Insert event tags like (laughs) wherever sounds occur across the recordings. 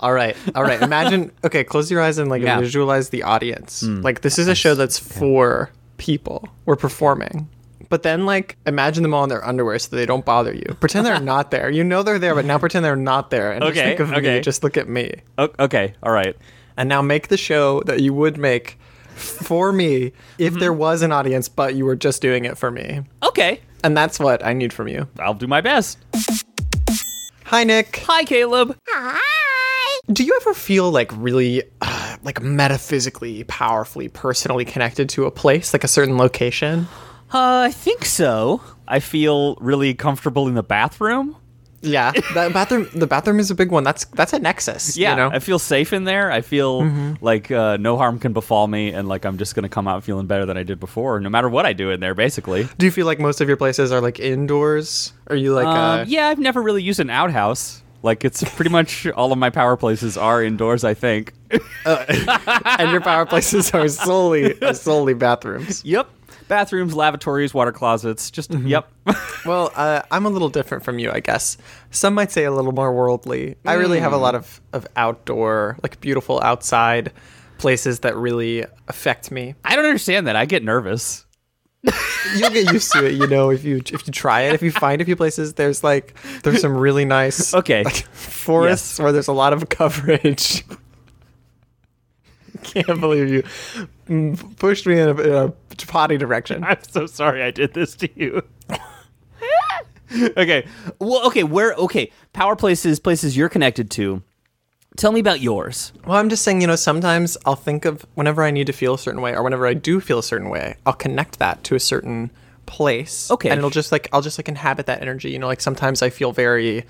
All right, all right. Imagine. (laughs) Okay, close your eyes and like Yeah. Visualize the audience. Like this is a show that's for people. We're performing. But then, like, imagine them all in their underwear so they don't bother you. Pretend they're (laughs) not there. You know they're there, but now pretend they're not there. And just Okay, think of okay. me. Just look at me. O- okay, all right. And now make the show that you would make for me if Mm-hmm. there was an audience, but you were just doing it for me. Okay, And that's what I need from you. I'll do my best. Hi, Nick. Hi, Caleb. Do you ever feel like really, uh, like metaphysically, powerfully, personally connected to a place, like a certain location? Uh, I think so. I feel really comfortable in the bathroom. Yeah, (laughs) the bathroom. The bathroom is a big one. That's that's a nexus. Yeah, you know. I feel safe in there. I feel Mm-hmm. like uh, no harm can befall me, and like I'm just gonna come out feeling better than I did before, no matter what I do in there. Basically, Do you feel like most of your places are like indoors? Are you like, Um, uh, yeah, I've never really used an outhouse. Like it's pretty much all of my power places are indoors. I think. (laughs) and your power places are solely (laughs) are solely bathrooms? Yep. Bathrooms, lavatories, water closets. Just Mm-hmm. yep. (laughs) Well, uh, I'm a little different from you, I guess. Some might say a little more worldly. I really have a lot of, of outdoor, like beautiful outside places that really affect me. I don't understand that. I get nervous. You'll get used to it, you know, if you if you try it. If you find a few places, there's like there's some really nice (laughs) Okay. like, (laughs) forests where there's a lot of coverage. (laughs) Can't believe you pushed me in a, in a potty direction. I'm so sorry I did this to you. okay. Well, okay, where okay, power places, places you're connected to. Tell me about yours. Well, I'm just saying, you know, sometimes I'll think of whenever I need to feel a certain way or whenever I do feel a certain way, I'll connect that to a certain place. Okay. And it'll just like, I'll just like inhabit that energy. You know, like sometimes I feel very,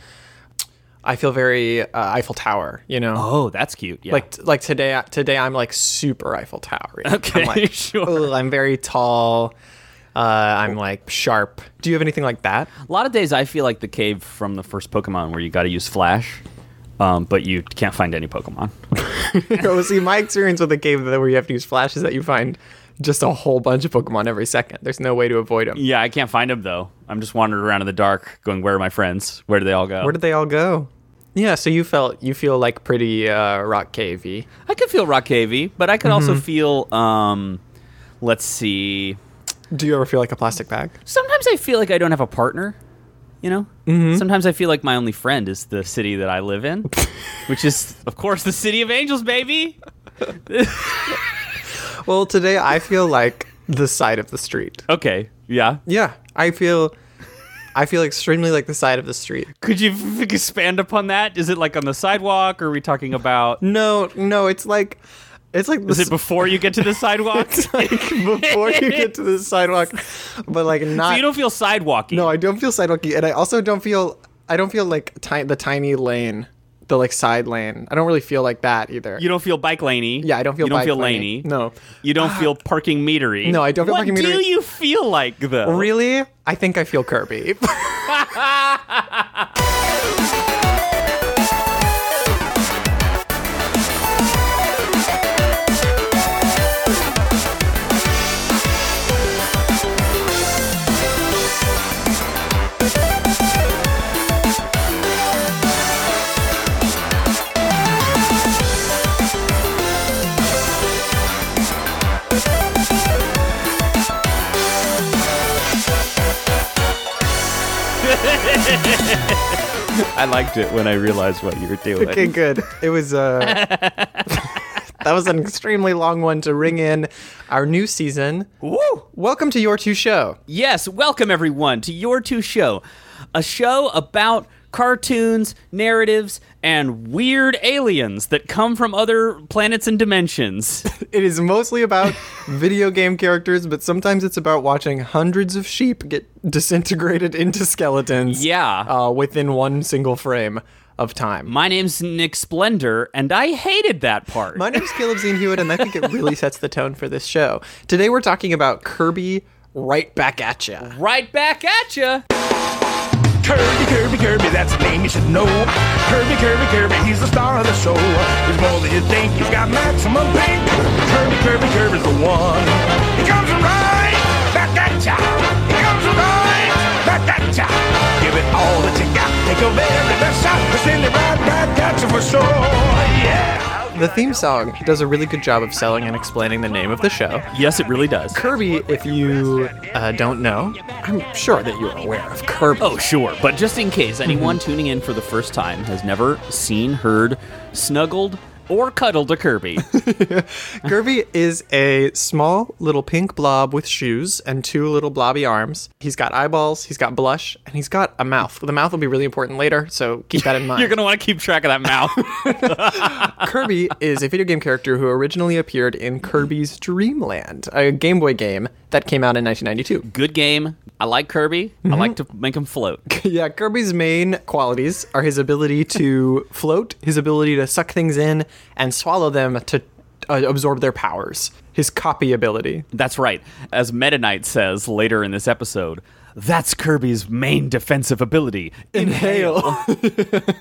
I feel very uh, Eiffel Tower, you know? Oh, that's cute. Yeah. Like, like today, today I'm like super Eiffel Tower. Okay, I'm like, (laughs) sure. I'm very tall. Uh, I'm like sharp. Do you have anything like that? a lot of days I feel like the cave from the first Pokemon where you got to use Flash, um, but you can't find any Pokemon. (laughs) oh, see, my experience with the cave where you have to use flash is that you find just a whole bunch of Pokemon every second. There's no way to avoid them. yeah, I can't find them though. I'm just wandering around in the dark, going, "Where are my friends? Where do they all go?" Where did they all go? Yeah, so you felt you feel like pretty uh, rock cavey. I could feel rock cavey, but I could also feel. Um, let's see. Do you ever feel like a plastic bag? Sometimes I feel like I don't have a partner. You know. Mm-hmm. Sometimes I feel like my only friend is the city that I live in, (laughs) which is, of course, the city of angels, baby. (laughs) Well, today I feel like the side of the street. Okay. Yeah. Yeah, I feel I feel extremely like the side of the street. Could you (laughs) expand upon that? Is it like on the sidewalk, or are we talking about? No, no, it's like it's like Is it before you get to the (laughs) sidewalk? like before you get to the sidewalk, but like not so you don't feel sidewalky. No, I don't feel sidewalky, and I also don't feel I don't feel like ti- the tiny lane, the like side lane. I don't really feel like that either. You don't feel bike laney. yeah, I don't feel. You don't feel laney. laney. No, You don't feel parking metery. No, I don't feel what parking do you feel like though? really, I think I feel Kirby. (laughs) (laughs) I liked it when I realized what you were doing. okay, good. It was uh, (laughs) that was an extremely long one to ring in our new season. Woo! Welcome to your two show. Yes, welcome everyone to Your Two Show, a show about cartoons, narratives, and weird aliens that come from other planets and dimensions. (laughs) It is mostly about video game characters, but sometimes it's about watching hundreds of sheep get disintegrated into skeletons. Yeah. Uh, within one single frame of time. My name's Nick Splendor, and I hated that part. My name's Caleb Zine Hewitt, and I think it really sets the tone for this show. Today we're talking about Kirby right back at ya. right back at ya. Kirby, Kirby, Kirby, that's a name you should know. Kirby, Kirby, Kirby, he's the star of the show. He's more than you think, he's got maximum pink. Kirby, Kirby, Kirby's the one. He comes right back at ya. He comes right back at ya. Give it all that you got. Take your very best shot. Send it right back at you for sure. Yeah. The theme song does a really good job of selling and explaining the name of the show. Yes, it really does. Kirby, if you uh, don't know, I'm sure that you're aware of Kirby. Oh, sure. But just in case anyone tuning in for the first time has never seen, heard, snuggled, or cuddle a Kirby, (laughs) Kirby is a small little pink blob with shoes and two little blobby arms. He's got eyeballs, he's got blush, and he's got a mouth. The mouth will be really important later, so keep that in (laughs) mind. you're going to want to keep track of that mouth. (laughs) Kirby is a video game character who originally appeared in Kirby's Dream Land, a Game Boy game that came out in 1992. Good game. I like Kirby. I like to make him float. (laughs) Yeah, Kirby's main qualities are his ability to float, his ability to suck things in and swallow them to uh, absorb their powers, his copy ability. That's right. As Meta Knight says later in this episode, that's Kirby's main defensive ability. Inhale. (laughs)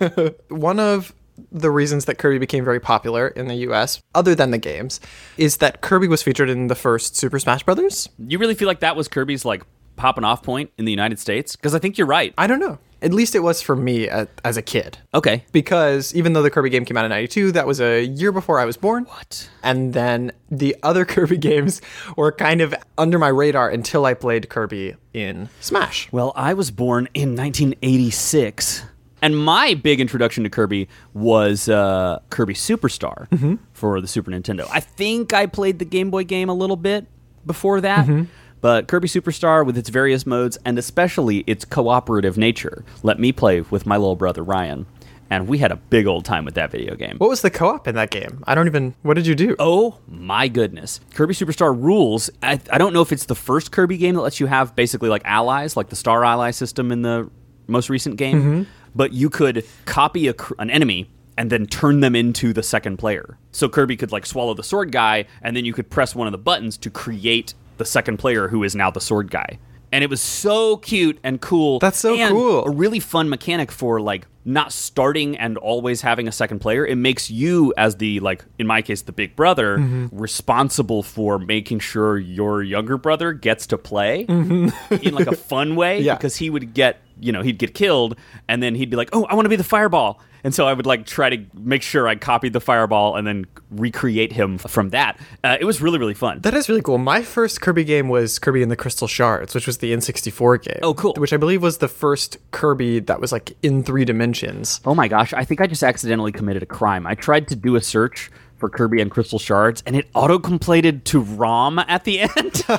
(laughs) One of the reasons that Kirby became very popular in the US, other than the games, is that Kirby was featured in the first Super Smash Brothers. You really feel like that was Kirby's like popping off point in the United States? Because I think you're right. I don't know. At least it was for me uh, as a kid. Okay. Because even though the Kirby game came out in 92, that was a year before I was born. What? And then the other (laughs) Kirby games were kind of under my radar until I played Kirby in Smash. Well, I was born in 1986. And my big introduction to Kirby was uh, Kirby Superstar mm-hmm. for the Super Nintendo. I think I played the Game Boy game a little bit before that, mm-hmm. but Kirby Superstar, with its various modes and especially its cooperative nature, let me play with my little brother Ryan. And we had a big old time with that video game. What was the co-op in that game? I don't even. What did you do? Oh my goodness. Kirby Superstar rules. I, I don't know if it's the first Kirby game that lets you have basically like allies, like the Star Ally system in the most recent game, mm-hmm. But you could copy a, an enemy and then turn them into the second player. So Kirby could like swallow the sword guy, and then you could press one of the buttons to create the second player who is now the sword guy. And it was so cute and cool. That's so and cool. A really fun mechanic for like not starting and always having a second player. It makes you as the like in my case the big brother mm-hmm. responsible for making sure your younger brother gets to play mm-hmm. in like a fun way (laughs) Yeah. because he would get you know he'd get killed and then he'd be like oh I want to be the fireball and so I would like try to make sure I copied the fireball and then recreate him from that. Uh, it was really really fun. That is really cool. My first Kirby game was Kirby and the Crystal Shards, which was the N64 game. Oh, cool. Which I believe was the first Kirby that was like in three dimensions. Oh my gosh, I think I just accidentally committed a crime. I tried to do a search for Kirby and Crystal Shards and it auto-completed to ROM at the end. (laughs)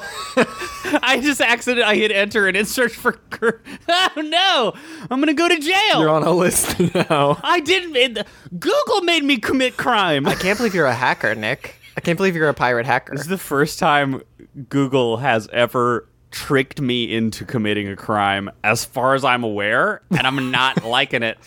I just accidentally I hit enter and it searched for Kirby. (laughs) Oh no! I'm going to go to jail. You're on a list (laughs) now. I didn't it, Google made me commit crime. I can't believe you're a hacker, Nick. I can't believe you're a pirate hacker. This is the first time Google has ever tricked me into committing a crime as far as I'm aware and I'm not (laughs) liking it.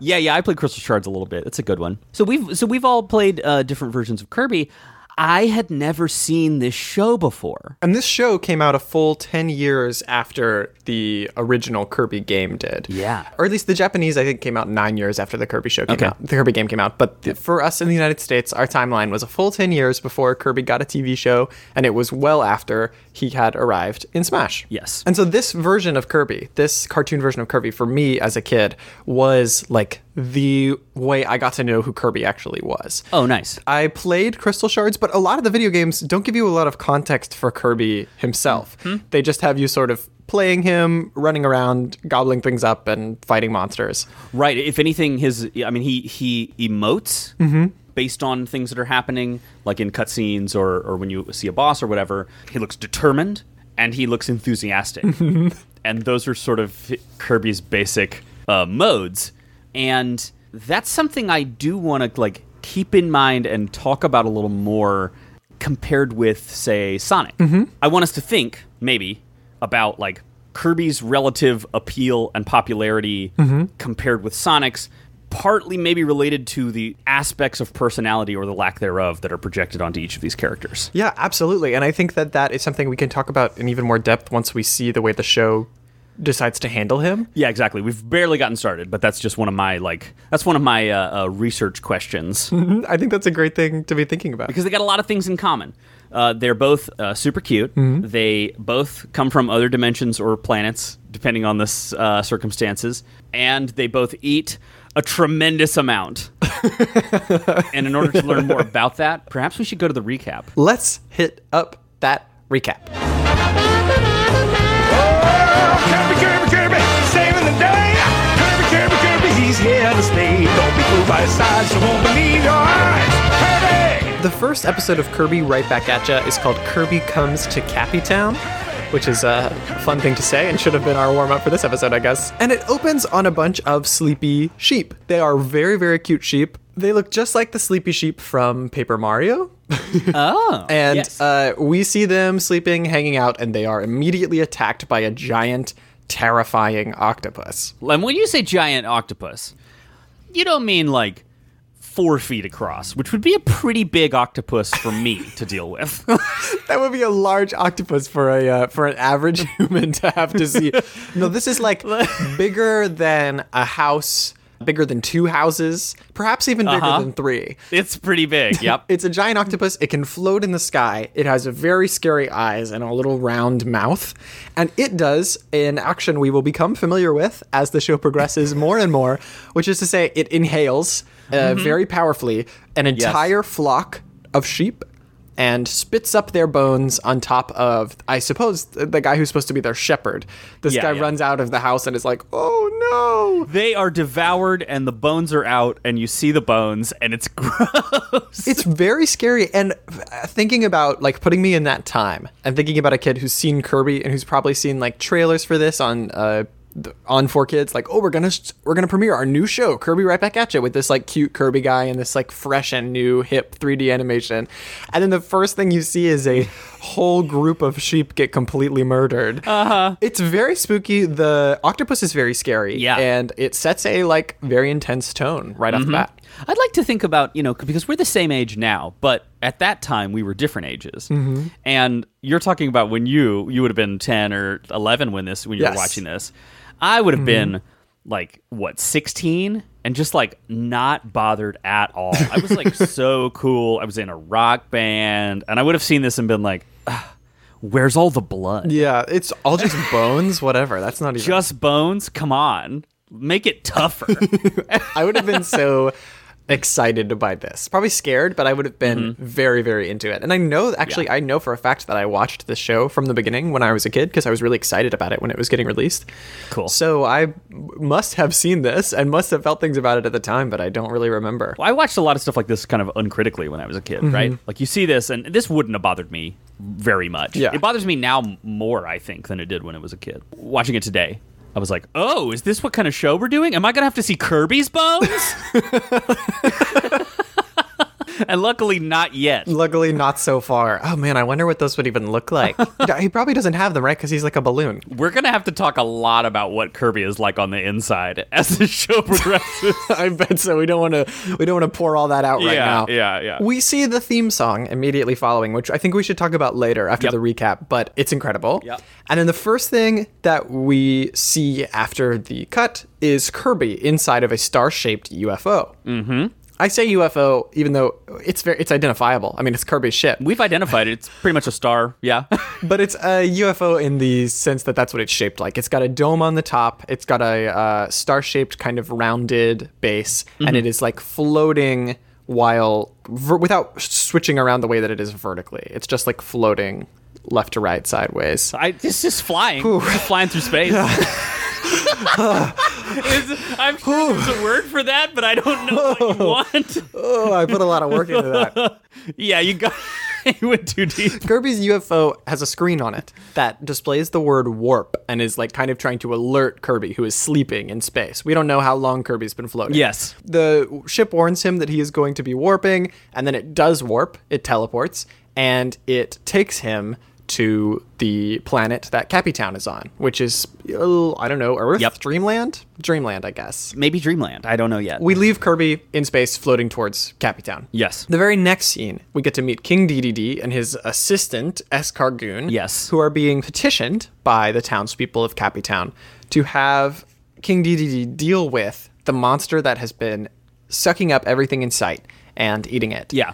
Yeah, yeah, I played Crystal Shards a little bit. It's a good one. So we've so we've all played uh, different versions of Kirby. I had never seen this show before. And this show came out a full 10 years after the original Kirby game did. Yeah. Or at least the Japanese, I think, came out nine years after the Kirby show came Okay. out. The Kirby game came out. But the, for us in the United States, our timeline was a full 10 years before Kirby got a TV show, and it was well after he had arrived in Smash. Yes. And so this version of Kirby, this cartoon version of Kirby, for me as a kid, was like the way I got to know who Kirby actually was. Oh, nice. I played Crystal Shards, but a lot of the video games don't give you a lot of context for Kirby himself. Hmm. Hmm. They just have you sort of playing him, running around, gobbling things up, and fighting monsters. Right. If anything, his I mean, he he emotes mm-hmm. based on things that are happening, like in cutscenes or or when you see a boss or whatever. He looks determined and he looks enthusiastic, (laughs) and those are sort of Kirby's basic uh, modes. And that's something I do want to like keep in mind and talk about a little more compared with, say, Sonic. Mm-hmm. I want us to think maybe about like Kirby's relative appeal and popularity mm-hmm. compared with Sonic's, partly maybe related to the aspects of personality or the lack thereof that are projected onto each of these characters. Yeah, absolutely. And I think that that is something we can talk about in even more depth once we see the way the show decides to handle him. Yeah, exactly. We've barely gotten started, but that's just one of my like that's one of my uh, uh, research questions (laughs) I think that's a great thing to be thinking about. because they got a lot of things in common. Uh, they're both uh, super cute. They both come from other dimensions or planets, depending on the uh, circumstances, and they both eat a tremendous amount. (laughs) and in order to learn more about that, perhaps we should go to the recap. Let's hit up that recap. He's here to stay. Don't be fooled by his size, you won't believe your eyes. Kirby! The first episode of Kirby Right Back At Ya is called Kirby Comes to Cappy Town, which is a fun thing to say and should have been our warm up for this episode, I guess. And it opens on a bunch of sleepy sheep. They are very, very cute sheep. They look just like the sleepy sheep from Paper Mario. (laughs) Oh. And yes. uh, we see them sleeping, hanging out, and they are immediately attacked by a giant, terrifying octopus. and when you say giant octopus, you don't mean like four feet across, which would be a pretty big octopus for me to deal with. (laughs) That would be a large octopus for a uh, for an average (laughs) human to have to see. No, this is like (laughs) bigger than a house, bigger than two houses, perhaps even bigger Uh-huh. than three. it's pretty big. (laughs) Yep. It's a giant octopus. It can float in the sky. It has very scary eyes and a little round mouth. And it does an action we will become familiar with as the show progresses (laughs) more and more, which is to say, it inhales uh, very powerfully an entire flock of sheep and spits up their bones on top of, I suppose, the guy who's supposed to be their shepherd. This Yeah, guy yeah. runs out of the house and is like, oh no. they are devoured and the bones are out and you see the bones and it's (laughs) gross. it's very scary and uh, thinking about like putting me in that time and thinking about a kid who's seen kirby and who's probably seen like trailers for this on uh on for kids like oh we're gonna we're gonna premiere our new show kirby right back at you with this like cute kirby guy and this like fresh and new hip 3d animation and then the first thing you see is a whole group of sheep get completely murdered uh-huh it's very spooky the octopus is very scary Yeah. and it sets a like very intense tone right off the bat I'd like to think about, you know, because we're the same age now, but at that time we were different ages. Mm-hmm. And you're talking about when you you would have been 10 or 11 when this when you Yes. Mm-hmm. were watching this. I would have been like what, 16 and just like not bothered at all. I was like (laughs) so cool. I was in a rock band and I would have seen this and been like, "Ah, "Where's all the blood?" Yeah, it's all just bones, whatever. That's not even. Just bones? Come on. Make it tougher. (laughs) I would have been so excited by this. Probably scared, but I would have been Mm-hmm. very, very into it. And I know, actually, I know for a fact that I watched this show from the beginning when I was a kid because I was really excited about it when it was getting released. Cool. So I must have seen this and must have felt things about it at the time, but I don't really remember. Well, I watched a lot of stuff like this kind of uncritically when I was a kid, right? Like you see this, and this wouldn't have bothered me very much. Yeah. It bothers me now more, I think, than it did when it was a kid. Watching it today, I was like, oh, is this what kind of show we're doing? Am I going to have to see Kirby's bones? (laughs) (laughs) (laughs) and luckily, not yet. Luckily, not so far. Oh man, I wonder what those would even look like. (laughs) he probably doesn't have them, right? Because he's like a balloon. We're going to have to talk a lot about what Kirby is like on the inside (laughs) as the show progresses. I bet so. We don't want to. We don't want to pour all that out right Yeah, now. yeah, yeah. We see the theme song immediately following, which I think we should talk about later after Yep. the recap. But it's incredible. Yep. And then the first thing that we see after the cut is Kirby inside of a star-shaped UFO. Mm-hmm. I say UFO, even though it's very it's identifiable. I mean, it's Kirby's ship, We've identified it. It's pretty much a star. Yeah. (laughs) but it's a UFO in the sense that that's what it's shaped like. It's got a dome on the top. It's got a uh, star-shaped kind of rounded base, and it is like floating while ver- without switching around the way that it is vertically. It's just like floating left to right, sideways. I, it's just flying, It's flying through space. (laughs) (laughs) (laughs) It's- I'm sure there's a word for that, but I don't know what you oh. want. Oh, I put a lot of work into that. (laughs) yeah, you got (laughs) you went too deep. Kirby's UFO has a screen on it that displays the word warp and is like kind of trying to alert Kirby, who is sleeping in space. We don't know how long Kirby's been floating. Yes. The ship warns him that he is going to be warping, and then it does warp. It teleports, and it takes him to the planet that Cappy Town is on, which is, uh, I don't know, Earth? Yep. Dreamland? Dreamland, I guess. Maybe Dreamland. I don't know yet. We leave Kirby in space floating towards Cappy Town. yes. The very next scene, we get to meet King DDD and his assistant, Escargoon. Yes. Who are being petitioned by the townspeople of Cappy Town to have King DDD deal with the monster that has been sucking up everything in sight and eating it. Yeah.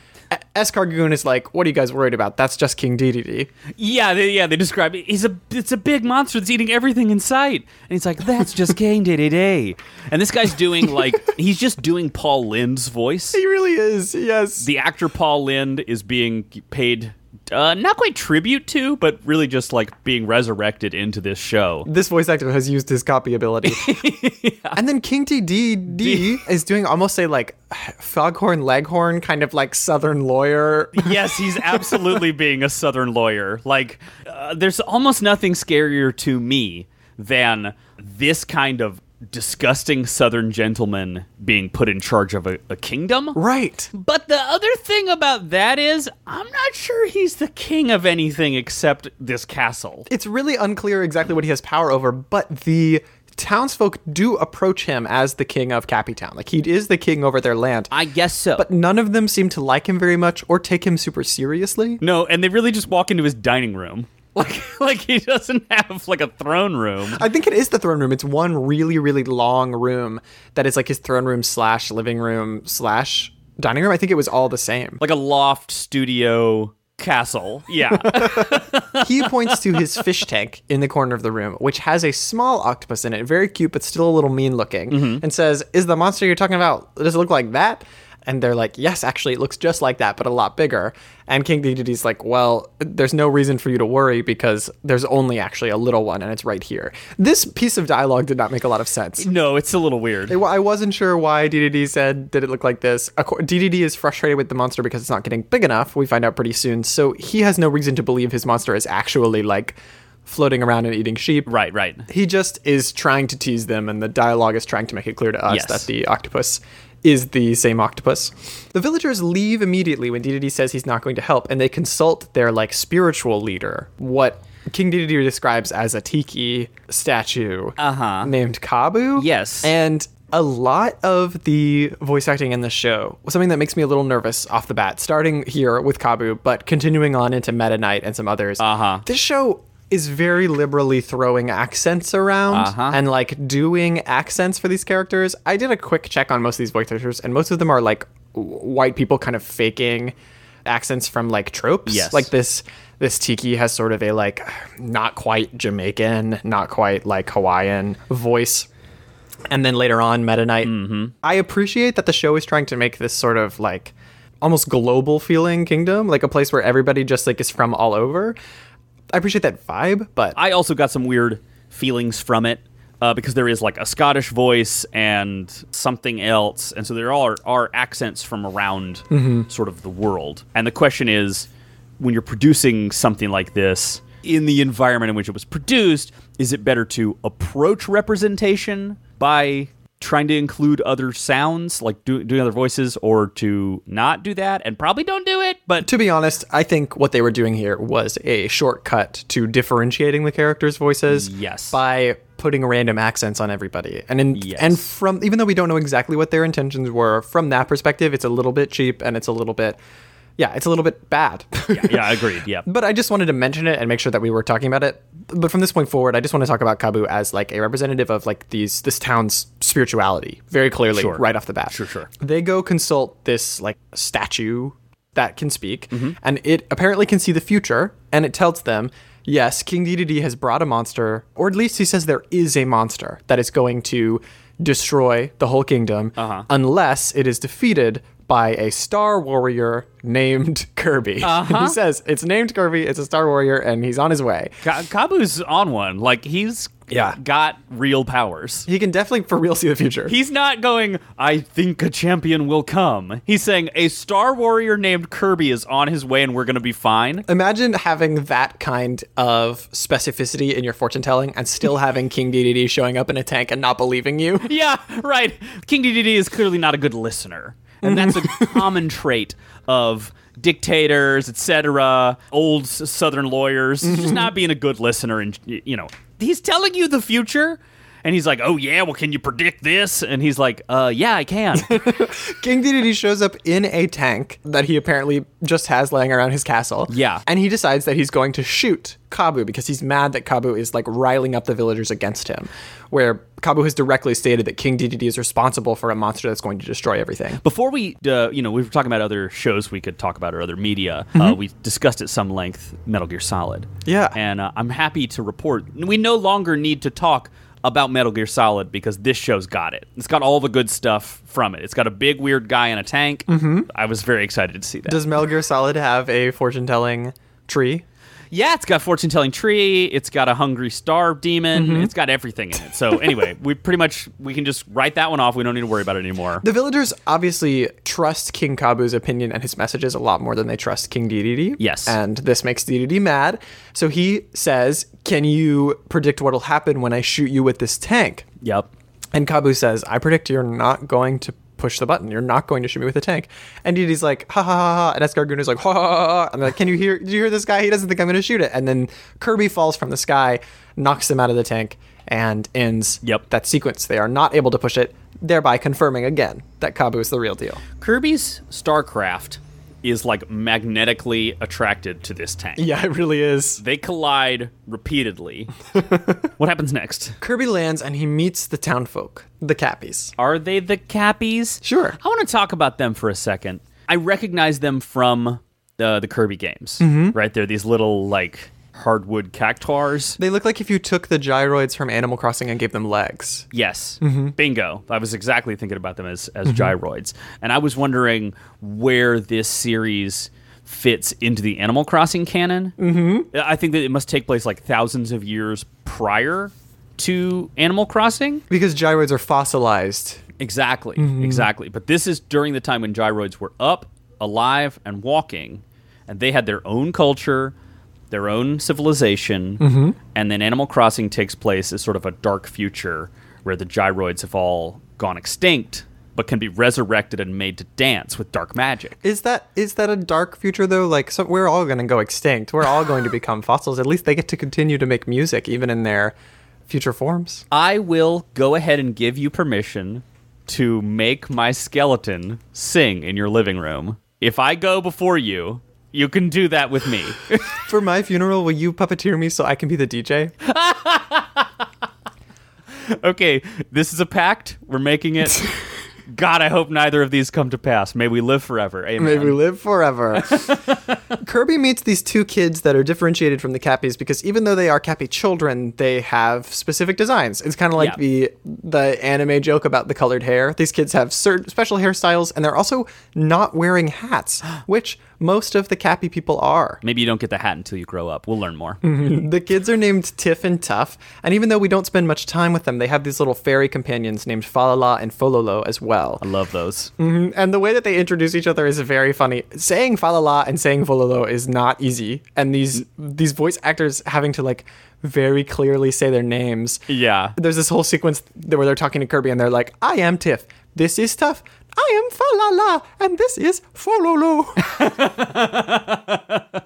Escargoon is like, "What are you guys worried about? That's just King Dedede." Yeah, they, yeah, they describe it. He's a it's a big monster that's eating everything in sight, and he's like, "That's just King (laughs) Day." And this guy's doing like he's just doing Paul Lynde's voice. He really is. Yes. The actor Paul Lind is being paid uh, not quite tribute to, but really just like being resurrected into this show. this voice actor has used his copy ability. (laughs) And then King D is doing almost a like foghorn leghorn kind of like southern lawyer. yes, he's absolutely (laughs) being a Southern lawyer. Like, uh, there's almost nothing scarier to me than this kind of disgusting Southern gentleman being put in charge of a, a kingdom. Right. But the other thing about that is, I'm not sure he's the king of anything except this castle. It's really unclear exactly what he has power over, but the townsfolk do approach him as the king of Cappytown. Like he is the king over their land. I guess so. but none of them seem to like him very much or take him super seriously. no, and they really just walk into his dining room. (laughs) Like, like he doesn't have like a throne room. I think it is the throne room. It's one really, really long room that is like his throne room slash living room slash dining room. I think it was all the same. Like a loft studio castle. Yeah. (laughs) he points to his fish tank in the corner of the room, which has a small octopus in it, very cute, but still a little mean looking, mm-hmm. and says, Is the monster you're talking about, does it look like that? And they're like, Yes, actually, it looks just like that, but a lot bigger. And King Dedede's like, Well, there's no reason for you to worry because there's only actually a little one, and it's right here. This piece of dialogue did not make a lot of sense. no, it's a little weird. It- I wasn't sure why DDD said, did it look like this? DDD is frustrated with the monster because it's not getting big enough. We find out pretty soon. So he has no reason to believe his monster is actually like floating around and eating sheep. Right, right. He just is trying to tease them, and the dialogue is trying to make it clear to us Yes. that the octopus is the same octopus. The villagers leave immediately when DDD says he's not going to help, and they consult their like spiritual leader, what King DDD describes as a tiki statue Uh-huh. named Kabu. Yes. And a lot of the voice acting in the show was something that makes me a little nervous off the bat, starting here with Kabu, but continuing on into Meta Knight and some others. Uh-huh. This show is very liberally throwing accents around Uh-huh. and like doing accents for these characters. I did a quick check on most of these voice actors, and most of them are like white people kind of faking accents from like tropes. Yes. Like this this tiki has sort of a like not quite Jamaican, not quite like Hawaiian voice. And then later on, Meta Knight. I appreciate that the show is trying to make this sort of like almost global feeling kingdom, like a place where everybody just like is from all over. I appreciate that vibe, but I also got some weird feelings from it uh, because there is like a Scottish voice and something else, and so there are are accents from around sort of the world. And the question is, when you're producing something like this in the environment in which it was produced, is it better to approach representation by trying to include other sounds, like do, doing other voices, or to not do that? And probably don't do it, but to be honest, I think what they were doing here was a shortcut to differentiating the characters' voices. Yes. By putting random accents on everybody. And in, Yes. and from even though we don't know exactly what their intentions were, from that perspective, it's a little bit cheap and it's a little bit yeah, it's a little bit bad. yeah, I agreed. (laughs) Yeah. But I just wanted to mention it and make sure that we were talking about it. But from this point forward, I just want to talk about Kabu as like a representative of like these this town's spirituality, very clearly Sure. right off the bat. Sure, sure. They go consult this like statue that can speak, Mm-hmm. and it apparently can see the future, and it tells them. Yes, King Dedede has brought a monster, or at least he says there is a monster that is going to destroy the whole kingdom Uh-huh. unless it is defeated by a star warrior named (laughs) Kirby. (laughs) Uh-huh. he says it's named Kirby, it's a star warrior, and he's on his way. Ka- Kabu's on one. Like he's Yeah. got real powers. He can definitely for real see the future. He's not going, I think a champion will come. He's saying a star warrior named Kirby is on his way and we're going to be fine. Imagine having that kind of specificity in your fortune telling and still having King Dedede showing up in a tank and not believing you. (laughs) Yeah, right. King DDD is clearly not a good listener. And that's a mm-hmm. (laughs) common trait of dictators, etc., old s- southern lawyers, just mm-hmm. not being a good listener and you know, he's telling you the future And he's like, "Oh yeah, well, can you predict this?" And he's like, "Uh, yeah, I can." (laughs) King Dedede shows up in a tank that he apparently just has laying around his castle. Yeah. And he decides that he's going to shoot Kabu because he's mad that Kabu is like riling up the villagers against him. Where Kabu has directly stated that King Dedede is responsible for a monster that's going to destroy everything. Before we, uh, you know, we were talking about other shows we could talk about or other media. Uh, we discussed at some length Metal Gear Solid. Yeah. and uh, I'm happy to report we no longer need to talk about Metal Gear Solid because this show's got it. It's got all the good stuff from it. It's got a big weird guy in a tank. Mm-hmm. I was very excited to see that. Does Metal Gear Solid have a fortune telling tree? Yeah, it's got fortune telling tree. It's got a hungry star demon. Mm-hmm. It's got everything in it. So anyway, (laughs) we pretty much we can just write that one off. We don't need to worry about it anymore. The villagers obviously trust King Kabu's opinion and his messages a lot more than they trust King Dedede. Yes. And this makes Dedede mad. So he says, Can you predict what'll happen when I shoot you with this tank? Yep. And Kabu says, I predict you're not going to push the button. You're not going to shoot me with a tank. And Dedede's like, ha ha ha ha. And Escargoon is like, ha ha ha ha. They're like, can you hear, do you hear this guy? He doesn't think I'm going to shoot it. And then Kirby falls from the sky, knocks him out of the tank, and ends Yep. that sequence. They are not able to push it, thereby confirming again that Kabu is the real deal. Kirby's StarCraft is like magnetically attracted to this tank. Yeah, it really is. They collide repeatedly. (laughs) what happens next? Kirby lands and he meets the townfolk, the Cappies. Are they the Cappies? Sure. I want to talk about them for a second. I recognize them from the the Kirby games. Mm-hmm. Right? They're these little like hardwood cactuars. They look like if you took the gyroids from Animal Crossing and gave them legs. Yes. Mm-hmm. Bingo. I was exactly thinking about them as, as gyroids. And I was wondering where this series fits into the Animal Crossing canon. Mm-hmm. I think that it must take place like thousands of years prior to Animal Crossing. Because gyroids are fossilized. Exactly. Mm-hmm. Exactly. But this is during the time when gyroids were up, alive, and walking, and they had their own culture, their own civilization, Mm-hmm. and then Animal Crossing takes place as sort of a dark future where the gyroids have all gone extinct, but can be resurrected and made to dance with dark magic. Is that is that a dark future though? Like, so we're all going to go extinct. We're all going to (laughs) become fossils. At least they get to continue to make music even in their future forms. I will go ahead and give you permission to make my skeleton sing in your living room. If I go before you, you can do that with me. (laughs) For my funeral, will you puppeteer me so I can be the DJ? (laughs) okay, this is a pact. We're making it. (laughs) God, I hope neither of these come to pass. May we live forever. Amen. May we live forever. Kirby meets these two kids that are differentiated from the Cappies because even though they are Cappy children, they have specific designs. It's kind of like Yeah. the the anime joke about the colored hair. These kids have certain special hairstyles, and they're also not wearing hats, (gasps) which most of the Cappy people are. Maybe you don't get the hat until you grow up. We'll learn more. Mm-hmm. The kids are named Tiff and Tuff, and even though we don't spend much time with them, they have these little fairy companions named Falala and Fololo as well. I love those. Mm-hmm. And the way that they introduce each other is very funny. Saying Falala and saying Fololo is not easy, and these these voice actors having to like very clearly say their names. Yeah. There's this whole sequence where they're talking to Kirby and they're like, "I am Tiff. This is Tuff. I am Falala, and this is Fololo."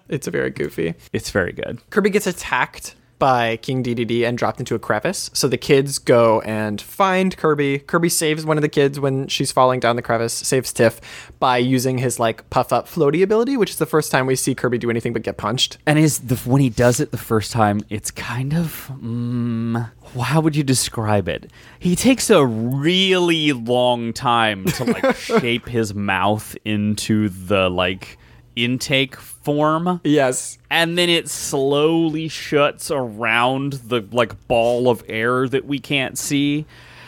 (laughs) it's very goofy. It's very good. Kirby gets attacked by King DDD and dropped into a crevice. So the kids go and find Kirby. Kirby saves one of the kids when she's falling down the crevice, saves Tiff by using his like puff up floaty ability, which is the first time we see Kirby do anything but get punched. And is the when he does it the first time, it's kind of mm, how would you describe it? He takes a really long time to like (laughs) shape his mouth into the like intake form. Yes. and then it slowly shuts around the like ball of air that we can't see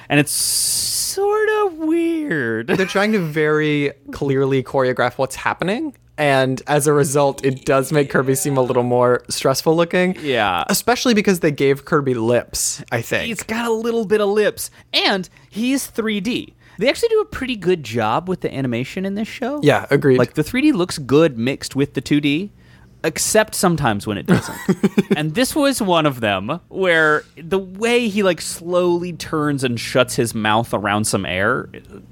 and it's sort of weird They're trying to very clearly choreograph what's happening. And as a result, it does make Kirby seem a little more stressful looking. yeah Especially because they gave Kirby lips, I think. he's got a little bit of lips and he's 3d they actually do a pretty good job with the animation in this show yeah, agreed. like the 3d looks good mixed with the 2d except sometimes when it doesn't. (laughs) and this was one of them where the way he like slowly turns and shuts his mouth around some air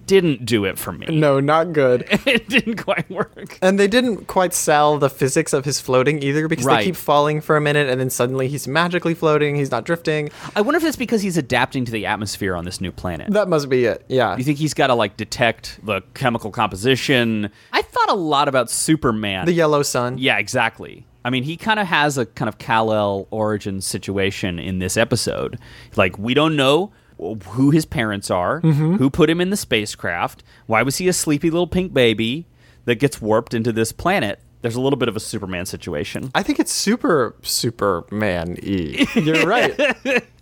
didn't do it for me. No, not good. (laughs) it didn't quite work. And they didn't quite sell the physics of his floating either because Right. they keep falling for a minute and then suddenly he's magically floating, he's not drifting. I wonder if it's because he's adapting to the atmosphere on this new planet. That must be it. Yeah. you think he's got to like detect the chemical composition? I thought a lot about Superman. The yellow sun. Yeah, exactly. I mean, he kind of has a kind of Kal-El origin situation in this episode. Like, we don't know who his parents are, mm-hmm. who put him in the spacecraft, why was he a sleepy little pink baby that gets warped into this planet? There's a little bit of a Superman situation. I think it's super Superman y. (laughs) You're right.